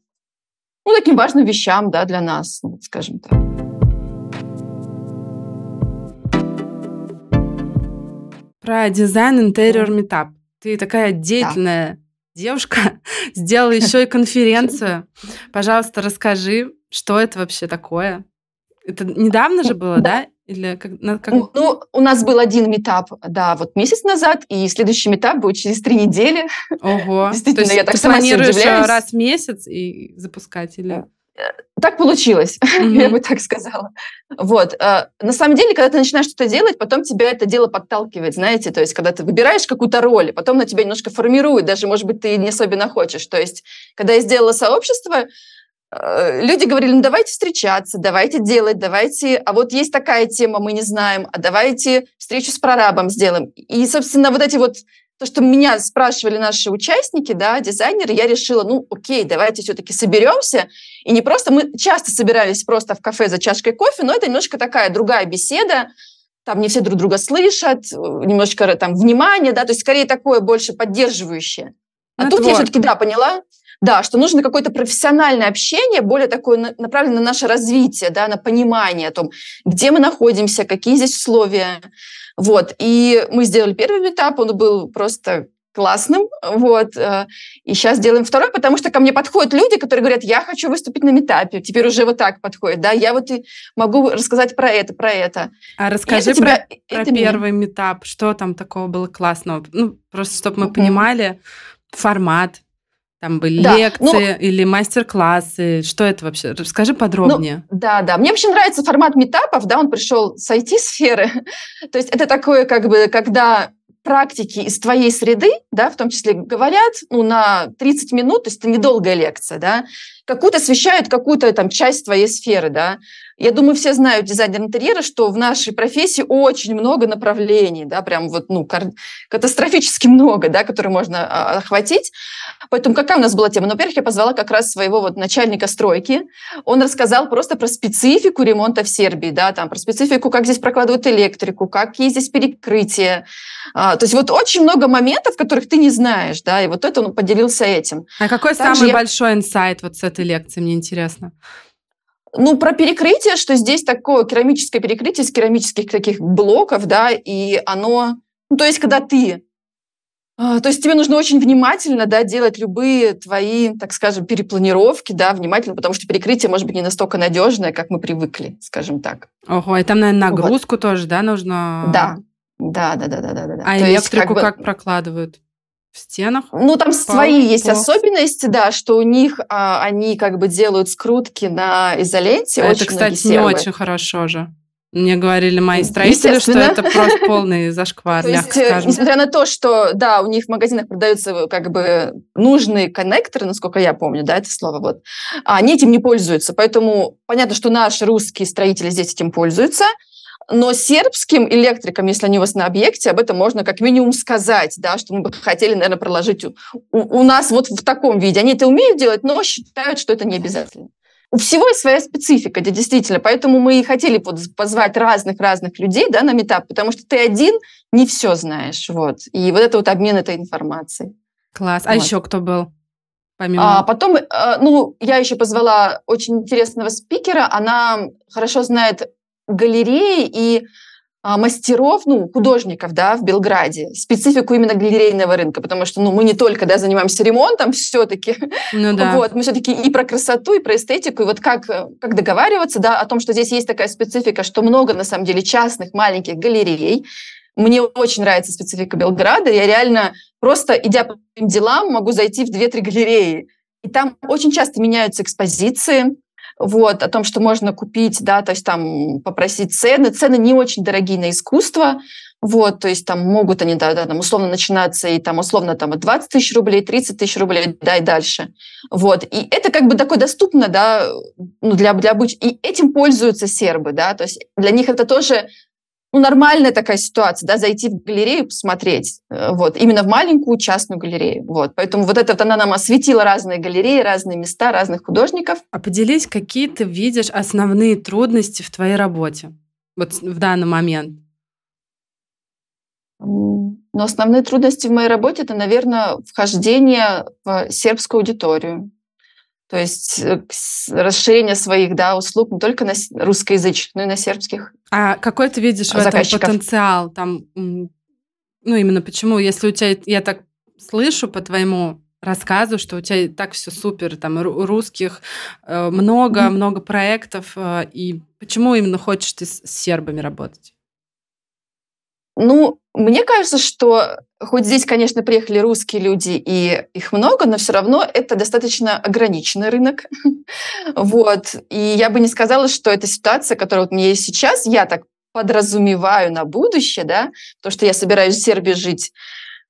Speaker 2: ну, таким важным вещам, да, для нас, ну, скажем так.
Speaker 1: Про дизайн интерьер метап. Ты такая деятельная да. девушка, сделала еще и конференцию. Пожалуйста, расскажи, что это вообще такое? Это недавно же было, да? Или как,
Speaker 2: как... Ну, у нас был один метап, да, вот месяц назад, и следующий метап будет через три недели.
Speaker 1: Ого. Действительно, То есть я так ты сама планируешь раз в месяц и запускать или?
Speaker 2: Так получилось, mm-hmm. я бы так сказала. Вот. Э, на самом деле, когда ты начинаешь что-то делать, потом тебя это дело подталкивает, знаете, то есть когда ты выбираешь какую-то роль, потом на тебя немножко формирует, даже, может быть, ты не особенно хочешь. То есть, когда я сделала сообщество, э, люди говорили, ну давайте встречаться, давайте делать, давайте, а вот есть такая тема, мы не знаем, а давайте встречу с прорабом сделаем. И, собственно, вот эти вот то, что меня спрашивали наши участники, да, дизайнеры, я решила, ну, окей, давайте все-таки соберемся. И не просто, мы часто собирались просто в кафе за чашкой кофе, но это немножко такая другая беседа, там не все друг друга слышат, немножко там внимание, да, то есть скорее такое больше поддерживающее. А тут я все-таки, да, поняла, да, что нужно какое-то профессиональное общение, более такое направленное на наше развитие, да, на понимание о том, где мы находимся, какие здесь условия. Вот. И мы сделали первый этап, он был просто классным, вот, э, и сейчас делаем второй, потому что ко мне подходят люди, которые говорят, я хочу выступить на метапе, теперь уже вот так подходит, да, я вот и могу рассказать про это, про это.
Speaker 1: А расскажи про, тебя, про это первый меня... метап, что там такого было классного, ну, просто чтобы мы mm-hmm. понимали формат, там были да, лекции ну, или мастер-классы. Что это вообще? Расскажи подробнее.
Speaker 2: Ну, да, да. Мне вообще нравится формат метапов, да, он пришел с IT-сферы. То есть это такое, как бы, когда практики из твоей среды, да, в том числе говорят, ну, на 30 минут, то есть это недолгая лекция, да, какую-то освещают какую-то там часть твоей сферы, да. Я думаю, все знают дизайнер интерьера, что в нашей профессии очень много направлений, да, прям вот, ну, катастрофически много, да, которые можно а, охватить. Поэтому какая у нас была тема? Ну, во-первых, я позвала как раз своего вот начальника стройки. Он рассказал просто про специфику ремонта в Сербии, да, там, про специфику, как здесь прокладывают электрику, какие здесь перекрытия. А, то есть вот очень много моментов, которых ты не знаешь, да, и вот это он поделился этим.
Speaker 1: А какой Также самый я... большой инсайт вот с этой лекции, мне интересно?
Speaker 2: Ну, про перекрытие, что здесь такое керамическое перекрытие из керамических таких блоков, да, и оно... Ну, то есть, когда ты... А, то есть тебе нужно очень внимательно да, делать любые твои, так скажем, перепланировки, да, внимательно, потому что перекрытие может быть не настолько надежное, как мы привыкли, скажем так.
Speaker 1: Ого, и там, наверное, нагрузку вот. тоже, да, нужно?
Speaker 2: Да, да, да, да, да, да.
Speaker 1: А То электрику есть, как, бы... как прокладывают? в стенах?
Speaker 2: Ну, там свои есть особенности, да, что у них а, они как бы делают скрутки на изоленте.
Speaker 1: А это, кстати, не очень хорошо же. Мне говорили мои строители, что это просто полный зашквар, то
Speaker 2: есть, э, скажем. Несмотря на то, что, да, у них в магазинах продаются как бы нужные коннекторы, насколько я помню, да, это слово, вот, а они этим не пользуются. Поэтому понятно, что наши русские строители здесь этим пользуются, но сербским электрикам, если они у вас на объекте, об этом можно как минимум сказать, да, что мы бы хотели, наверное, проложить у, у нас вот в таком виде. Они это умеют делать, но считают, что это не обязательно. У всего есть своя специфика, да, действительно. Поэтому мы и хотели позвать разных-разных людей да, на метап, потому что ты один не все знаешь. Вот. И вот это вот обмен этой информацией.
Speaker 1: Класс. А вот. еще кто был? Помимо...
Speaker 2: А потом, э, ну, я еще позвала очень интересного спикера. Она хорошо знает галереи и а, мастеров, ну, художников, да, в Белграде, специфику именно галерейного рынка, потому что, ну, мы не только, да, занимаемся ремонтом все-таки, ну, да. вот, мы все-таки и про красоту, и про эстетику, и вот как, как договариваться, да, о том, что здесь есть такая специфика, что много, на самом деле, частных маленьких галерей, мне очень нравится специфика Белграда. Я реально просто, идя по делам, могу зайти в 2-3 галереи. И там очень часто меняются экспозиции, вот, о том, что можно купить, да, то есть там попросить цены. Цены не очень дорогие на искусство, вот, то есть там могут они, да, да, там условно начинаться и там условно там от 20 тысяч рублей, 30 тысяч рублей, да, и дальше. Вот, и это как бы такое доступно, да, ну, для, для обыч... И этим пользуются сербы, да, то есть для них это тоже ну, нормальная такая ситуация, да, зайти в галерею, посмотреть, э, вот, именно в маленькую частную галерею, вот. Поэтому вот это вот она нам осветила разные галереи, разные места, разных художников.
Speaker 1: А поделись, какие ты видишь основные трудности в твоей работе, вот в данный момент?
Speaker 2: Но основные трудности в моей работе – это, наверное, вхождение в сербскую аудиторию. То есть э, расширение своих да, услуг не только на русскоязычных, но и на сербских.
Speaker 1: А какой ты видишь в этом потенциал? Там, ну, именно почему, если у тебя, я так слышу по твоему рассказу, что у тебя так все супер, там русских э, много, mm-hmm. много проектов, э, и почему именно хочешь ты с сербами работать?
Speaker 2: Ну, мне кажется, что хоть здесь, конечно, приехали русские люди, и их много, но все равно это достаточно ограниченный рынок. вот. И я бы не сказала, что эта ситуация, которая вот у меня есть сейчас, я так подразумеваю на будущее, да, то, что я собираюсь в Сербии жить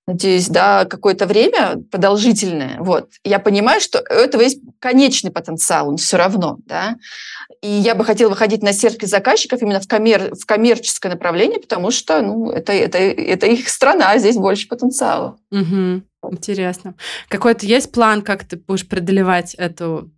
Speaker 2: надеюсь, да, какое-то время продолжительное. Вот. Я понимаю, что у этого есть конечный потенциал, он все равно, да. И я бы хотела выходить на сервис заказчиков именно в, коммер... в коммерческое направление, потому что, ну, это, это, это их страна, а здесь больше потенциала.
Speaker 1: Угу. Интересно. Какой-то есть план, как ты будешь преодолевать эту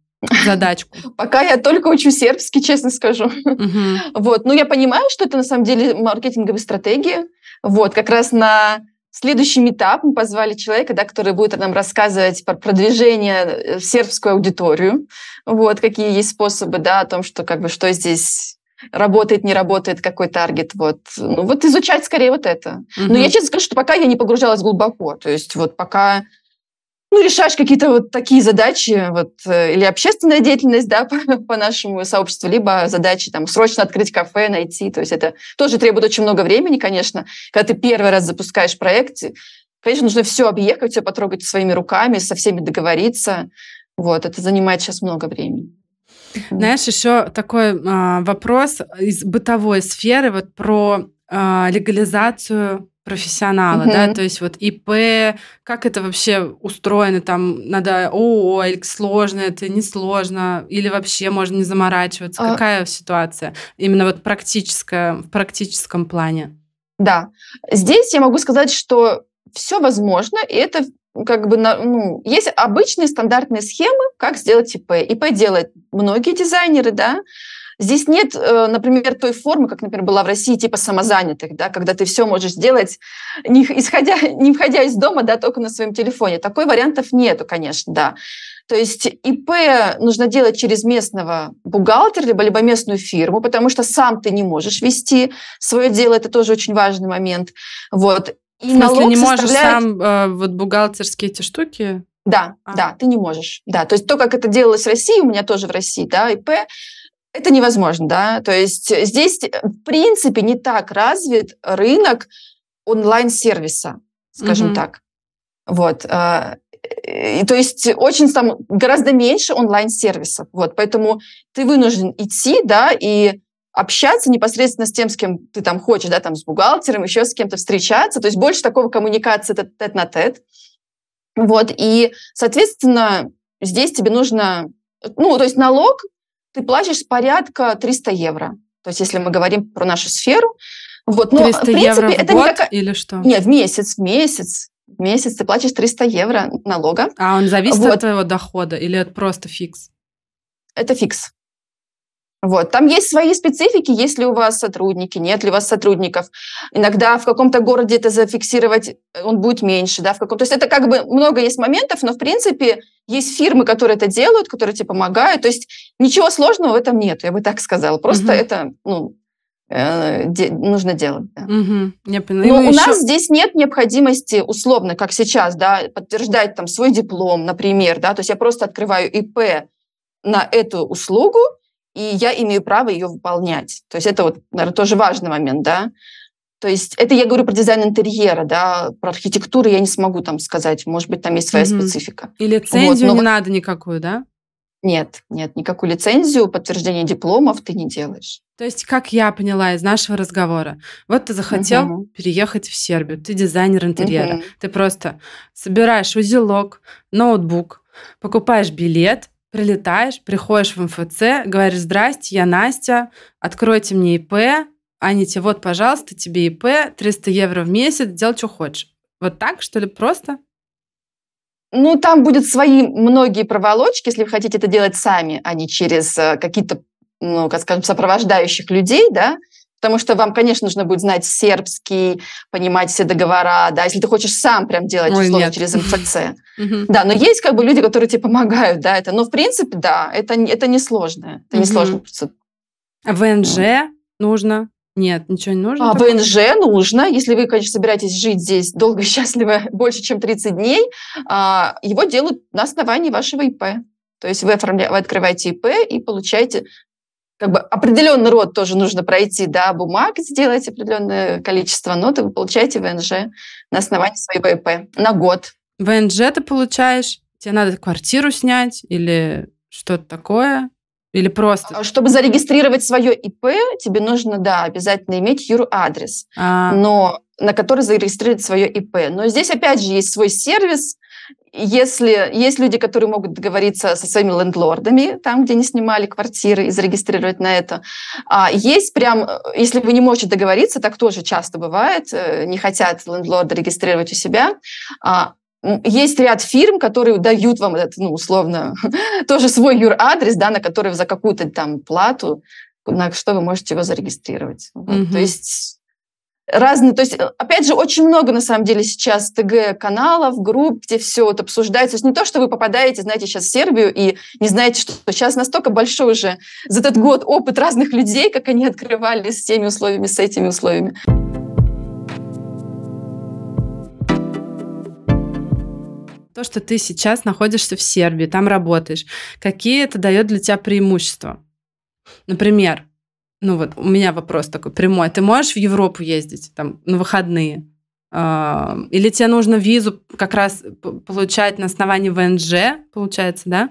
Speaker 1: задачку?
Speaker 2: Пока я только учу сербский, честно скажу. Вот. Но я понимаю, что это на самом деле маркетинговая стратегия. Вот. Как раз на Следующий этап мы позвали человека, да, который будет нам рассказывать про продвижение э, в сербскую аудиторию, вот, какие есть способы, да, о том, что как бы что здесь работает, не работает, какой таргет, вот. Ну, вот изучать скорее вот это. Mm-hmm. Но я честно скажу, что пока я не погружалась глубоко, то есть вот пока ну, решаешь какие-то вот такие задачи, вот, э, или общественная деятельность, да, по, по нашему сообществу, либо задачи там срочно открыть кафе, найти. То есть это тоже требует очень много времени, конечно. Когда ты первый раз запускаешь проект, конечно, нужно все объехать, все потрогать своими руками, со всеми договориться. Вот, это занимает сейчас много времени.
Speaker 1: Знаешь, еще такой а, вопрос из бытовой сферы вот про а, легализацию профессионала, угу. да, то есть вот ИП, как это вообще устроено, там надо ООО, или сложно это, несложно, или вообще можно не заморачиваться, а... какая ситуация именно вот практическая, в практическом плане?
Speaker 2: Да, здесь я могу сказать, что все возможно, и это как бы, ну, есть обычные стандартные схемы, как сделать ИП. ИП делают многие дизайнеры, да, Здесь нет, э, например, той формы, как, например, была в России, типа самозанятых, да, когда ты все можешь сделать, не, исходя, не входя из дома, да, только на своем телефоне. Такой вариантов нету, конечно, да. То есть ИП нужно делать через местного бухгалтера, либо, либо местную фирму, потому что сам ты не можешь вести свое дело, это тоже очень важный момент. Вот.
Speaker 1: И в смысле, не можешь составляет... сам э, вот бухгалтерские эти штуки?
Speaker 2: Да, а. да, ты не можешь. Да, то есть то, как это делалось в России, у меня тоже в России, да, ИП, это невозможно, да. То есть здесь, в принципе, не так развит рынок онлайн-сервиса, скажем mm-hmm. так. Вот. А, и, то есть очень там гораздо меньше онлайн-сервисов. Вот. Поэтому ты вынужден идти, да, и общаться непосредственно с тем, с кем ты там хочешь, да, там с бухгалтером, еще с кем-то встречаться. То есть больше такого коммуникации тет на тет. Вот. И, соответственно, здесь тебе нужно... Ну, то есть налог ты платишь порядка 300 евро. То есть если мы говорим про нашу сферу, вот, но
Speaker 1: 300 в принципе евро в это год никакая... или что?
Speaker 2: Нет, в месяц, в месяц. В месяц ты платишь 300 евро налога.
Speaker 1: А он зависит вот. от твоего дохода или это просто фикс?
Speaker 2: Это фикс. Вот. Там есть свои специфики, есть ли у вас сотрудники, нет ли у вас сотрудников. Иногда в каком-то городе это зафиксировать, э, он будет меньше, да, в каком То есть это как бы много есть моментов, но в принципе есть фирмы, которые это делают, которые тебе помогают. То есть ничего сложного в этом нет, я бы так сказала. Просто угу. это, ну, э, де- нужно делать. Да.
Speaker 1: Угу. Я
Speaker 2: поняла. Но у еще... нас здесь нет необходимости, условно, как сейчас, да, подтверждать там свой диплом, например, да, то есть я просто открываю ИП на эту услугу, и я имею право ее выполнять. То есть это вот, наверное, тоже важный момент, да. То есть это я говорю про дизайн интерьера, да, про архитектуру я не смогу там сказать, может быть, там есть своя mm специфика.
Speaker 1: И лицензию вот, но... не надо никакую, да?
Speaker 2: Нет, нет, никакую лицензию, подтверждение дипломов ты не делаешь.
Speaker 1: То есть, как я поняла из нашего разговора, вот ты захотел uh переехать в Сербию, ты дизайнер интерьера, uh ты просто собираешь узелок, ноутбук, покупаешь билет, Прилетаешь, приходишь в МФЦ, говоришь, здрасте, я Настя, откройте мне ИП, они тебе, вот, пожалуйста, тебе ИП, 300 евро в месяц, делай, что хочешь. Вот так, что ли, просто?
Speaker 2: Ну, там будут свои многие проволочки, если вы хотите это делать сами, а не через э, какие-то, ну, как скажем, сопровождающих людей, да, Потому что вам, конечно, нужно будет знать сербский, понимать все договора, да, если ты хочешь сам прям делать Ой, условно нет. через МФЦ. Да, но есть как бы люди, которые тебе помогают, да, это, но в принципе, да, это, это не сложно, это не сложно.
Speaker 1: А ВНЖ нужно? Нет, ничего не нужно?
Speaker 2: А ВНЖ нужно, если вы, конечно, собираетесь жить здесь долго и счастливо, больше, чем 30 дней, а, его делают на основании вашего ИП. То есть вы, оформля... вы открываете ИП и получаете как бы определенный род тоже нужно пройти, да, бумаг сделать определенное количество, но ты получаете ВНЖ на основании своего ИП на год.
Speaker 1: ВНЖ ты получаешь, тебе надо квартиру снять или что-то такое? Или просто?
Speaker 2: А, чтобы зарегистрировать свое ИП, тебе нужно, да, обязательно иметь юр-адрес, а... но на который зарегистрировать свое ИП. Но здесь, опять же, есть свой сервис, если есть люди, которые могут договориться со своими лендлордами, там, где не снимали квартиры, и зарегистрировать на это. А есть прям, э, если вы не можете договориться, так тоже часто бывает, э, не хотят лендлорды регистрировать у себя, а, есть ряд фирм, которые дают вам этот, ну, условно, тоже свой юр-адрес, да, на который за какую-то там плату, на что вы можете его зарегистрировать. Вот. Mm-hmm. То есть разные, то есть, э, опять же, очень много, на самом деле, сейчас ТГ-каналов, групп, где все вот обсуждается. То есть не то, что вы попадаете, знаете, сейчас в Сербию и не знаете, что сейчас настолько большой уже за этот год опыт разных людей, как они открывали с теми условиями, с этими условиями.
Speaker 1: То, что ты сейчас находишься в Сербии, там работаешь, какие это дает для тебя преимущества? Например, ну вот у меня вопрос такой прямой. Ты можешь в Европу ездить там на выходные? А, или тебе нужно визу как раз получать на основании ВНЖ, получается, да?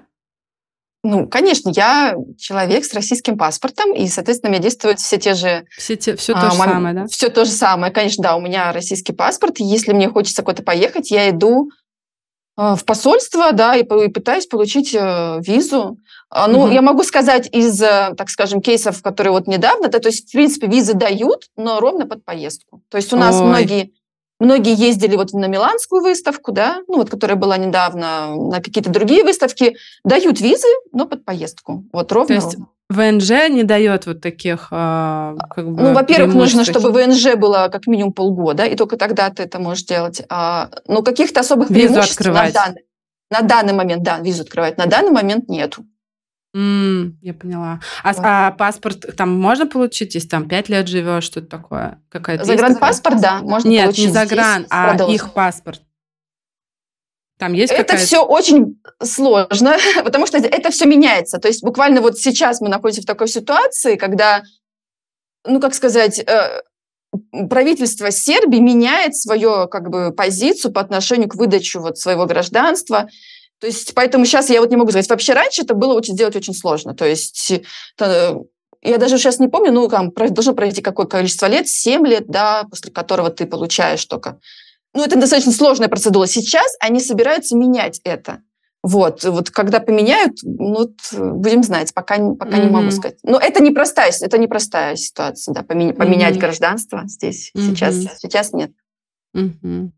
Speaker 2: Ну, конечно, я человек с российским паспортом, и, соответственно, у меня действуют все те же...
Speaker 1: Все, те, все то а, же мам... самое, да?
Speaker 2: Все то же самое. Конечно, да, у меня российский паспорт. Если мне хочется куда-то поехать, я иду в посольство, да, и, и пытаюсь получить э, визу. А, ну, угу. я могу сказать из, э, так скажем, кейсов, которые вот недавно, да, то есть, в принципе, визы дают, но ровно под поездку. То есть у нас Ой. многие Многие ездили вот на Миланскую выставку, да, ну вот, которая была недавно, на какие-то другие выставки, дают визы, но под поездку. Вот ровно. То есть
Speaker 1: ВНЖ не дает вот таких а, как бы,
Speaker 2: Ну, во-первых, нужно, чтобы ВНЖ было как минимум полгода, и только тогда ты это можешь делать. А, но каких-то особых
Speaker 1: визу преимуществ открывать.
Speaker 2: на данный, на данный момент, да, визу открывать, на данный момент нету.
Speaker 1: Mm, я поняла. А, вот. а паспорт там можно получить, если там пять лет живешь, что-то такое? Какая-то
Speaker 2: Загранпаспорт, да, можно
Speaker 1: Нет,
Speaker 2: получить.
Speaker 1: не загран, а продолжить. их паспорт. Там есть
Speaker 2: Это все очень сложно, потому что это все меняется. То есть буквально вот сейчас мы находимся в такой ситуации, когда, ну, как сказать, э, правительство Сербии меняет свою как бы позицию по отношению к выдаче вот своего гражданства. То есть, поэтому сейчас я вот не могу сказать. Вообще раньше это было очень, сделать очень сложно. То есть, это, я даже сейчас не помню, ну, там, должно пройти какое количество лет, 7 лет, да, после которого ты получаешь только. Ну, это достаточно сложная процедура. Сейчас они собираются менять это. Вот, вот когда поменяют, ну, вот, будем знать, пока, пока mm-hmm. не могу сказать. Но это непростая, это непростая ситуация, да, поменять, поменять mm-hmm. гражданство здесь mm-hmm. сейчас, сейчас нет.
Speaker 1: Mm-hmm.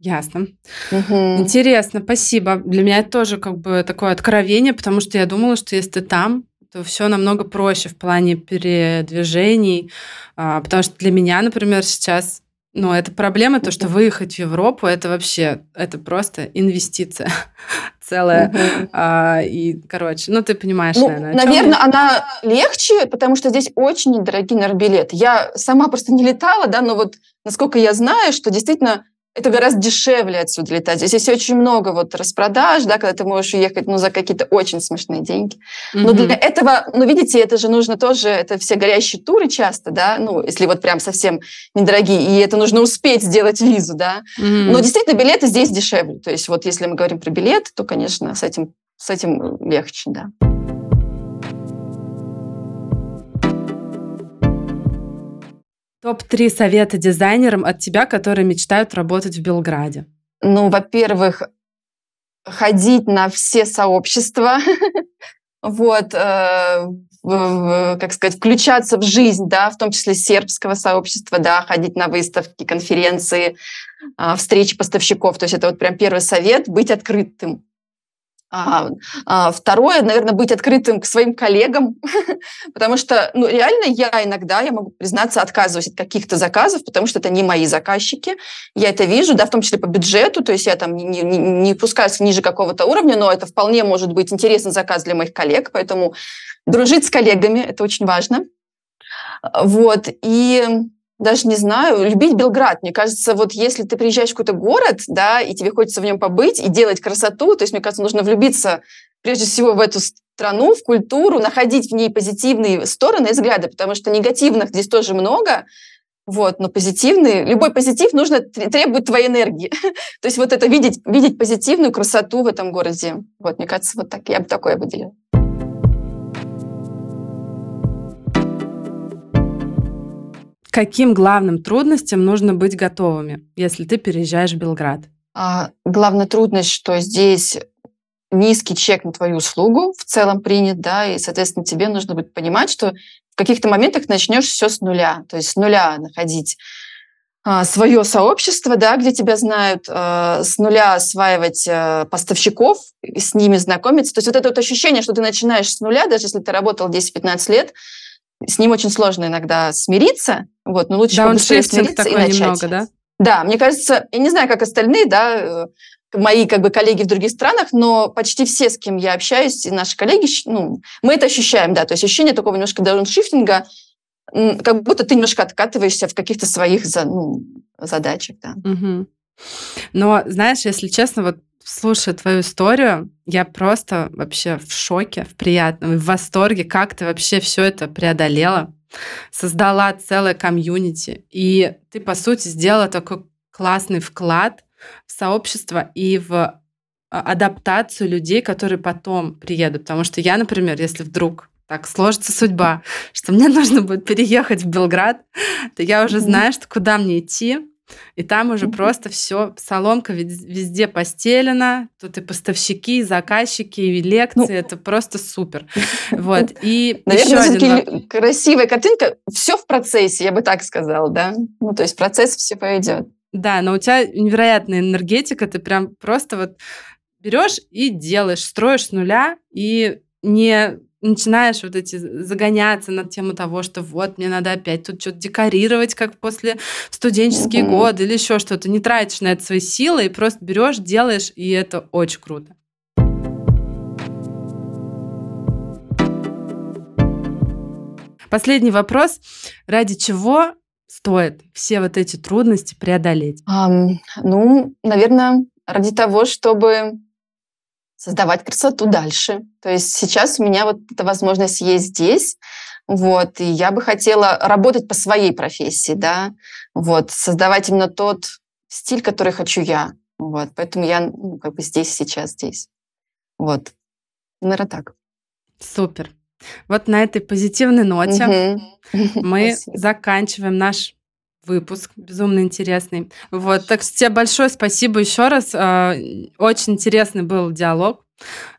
Speaker 1: Ясно. Угу. Интересно, спасибо. Для меня это тоже как бы такое откровение, потому что я думала, что если ты там, то все намного проще в плане передвижений, а, потому что для меня, например, сейчас ну, это проблема, то, что выехать в Европу, это вообще, это просто инвестиция целая. Угу. А, и, короче, ну, ты понимаешь,
Speaker 2: ну, наверное. Наверное, она легче, потому что здесь очень недорогие, наверное, билеты. Я сама просто не летала, да, но вот насколько я знаю, что действительно это гораздо дешевле отсюда летать. Здесь есть очень много вот распродаж, да, когда ты можешь уехать ну, за какие-то очень смешные деньги. Mm-hmm. Но для этого, ну, видите, это же нужно тоже, это все горящие туры часто, да, ну, если вот прям совсем недорогие, и это нужно успеть сделать визу, да. Mm-hmm. Но действительно билеты здесь дешевле. То есть вот если мы говорим про билет, то, конечно, с этим, с этим легче, да.
Speaker 1: Топ-3 совета дизайнерам от тебя, которые мечтают работать в Белграде.
Speaker 2: Ну, во-первых, ходить на все сообщества, вот, э, как сказать, включаться в жизнь, да, в том числе сербского сообщества, да, ходить на выставки, конференции, э, встречи поставщиков. То есть это вот прям первый совет – быть открытым а, а, второе, наверное, быть открытым к своим коллегам, потому что, ну, реально я иногда, я могу признаться, отказываюсь от каких-то заказов, потому что это не мои заказчики. Я это вижу, да, в том числе по бюджету, то есть я там не, не, не пускаюсь ниже какого-то уровня, но это вполне может быть интересный заказ для моих коллег, поэтому дружить с коллегами – это очень важно. Вот, и даже не знаю, любить Белград. Мне кажется, вот если ты приезжаешь в какой-то город, да, и тебе хочется в нем побыть и делать красоту, то есть, мне кажется, нужно влюбиться прежде всего в эту страну, в культуру, находить в ней позитивные стороны и взгляды, потому что негативных здесь тоже много, вот, но позитивные, любой позитив нужно требует твоей энергии. То есть вот это видеть, видеть позитивную красоту в этом городе. Вот, мне кажется, вот так я бы такое выделила.
Speaker 1: Каким главным трудностям нужно быть готовыми, если ты переезжаешь в Белград?
Speaker 2: А, главная трудность, что здесь низкий чек на твою услугу в целом принят, да, и, соответственно, тебе нужно будет понимать, что в каких-то моментах начнешь все с нуля, то есть с нуля находить а, свое сообщество, да, где тебя знают, а, с нуля осваивать а, поставщиков, с ними знакомиться. То есть вот это вот ощущение, что ты начинаешь с нуля, даже если ты работал 10-15 лет, с ним очень сложно иногда смириться, вот, но лучше побыстрее смириться и начать. Немного, да? Да, мне кажется, я не знаю, как остальные, да, э, мои как бы коллеги в других странах, но почти все, с кем я общаюсь, и наши коллеги, ну, мы это ощущаем, да, то есть ощущение такого немножко дауншифтинга, как будто ты немножко откатываешься в каких-то своих ну, задачах, да.
Speaker 1: Угу. Но, знаешь, если честно, вот слушая твою историю, я просто вообще в шоке, в приятном, в восторге, как ты вообще все это преодолела, создала целое комьюнити, и ты, по сути, сделала такой классный вклад в сообщество и в а, адаптацию людей, которые потом приедут. Потому что я, например, если вдруг так сложится судьба, что мне нужно будет переехать в Белград, то я уже знаю, что куда мне идти, и там уже mm-hmm. просто все, соломка везде постелена, тут и поставщики, и заказчики, и лекции, ну, это просто супер. Вот. И
Speaker 2: Наверное, все-таки один... красивая картинка, все в процессе, я бы так сказала, да? Ну, то есть процесс все пойдет.
Speaker 1: Да, но у тебя невероятная энергетика, ты прям просто вот берешь и делаешь, строишь с нуля и не начинаешь вот эти загоняться на тему того, что вот мне надо опять тут что-то декорировать, как после студенческие mm-hmm. годы или еще что-то. Не тратишь на это свои силы и просто берешь, делаешь, и это очень круто. Последний вопрос. Ради чего стоит все вот эти трудности преодолеть?
Speaker 2: Um, ну, наверное, ради того, чтобы создавать красоту дальше. То есть сейчас у меня вот эта возможность есть здесь, вот, и я бы хотела работать по своей профессии, да, вот, создавать именно тот стиль, который хочу я, вот, поэтому я ну, как бы здесь, сейчас, здесь, вот, наверное, так.
Speaker 1: Супер. Вот на этой позитивной ноте мы заканчиваем наш выпуск, безумно интересный. Вот, так что тебе большое спасибо еще раз. А, очень интересный был диалог.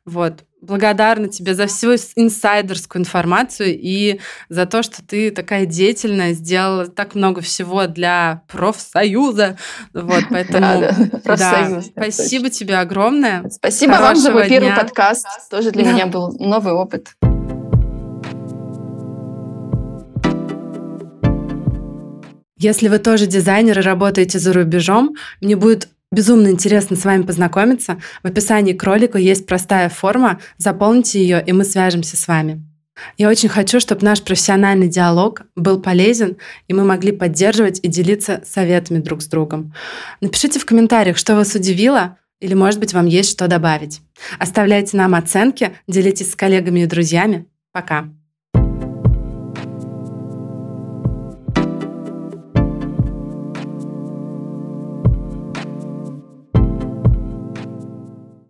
Speaker 1: Вот. Благодарна тебе за всю инсайдерскую информацию и за то, что ты такая деятельная, сделала так много всего для профсоюза. Вот, поэтому... Да, да, профсоюз. Да, спасибо тебе огромное.
Speaker 2: Спасибо вам за первый подкаст. Тоже для меня был новый опыт.
Speaker 1: Если вы тоже дизайнер и работаете за рубежом, мне будет безумно интересно с вами познакомиться. В описании к ролику есть простая форма. Заполните ее, и мы свяжемся с вами. Я очень хочу, чтобы наш профессиональный диалог был полезен, и мы могли поддерживать и делиться советами друг с другом. Напишите в комментариях, что вас удивило, или, может быть, вам есть что добавить. Оставляйте нам оценки, делитесь с коллегами и друзьями. Пока.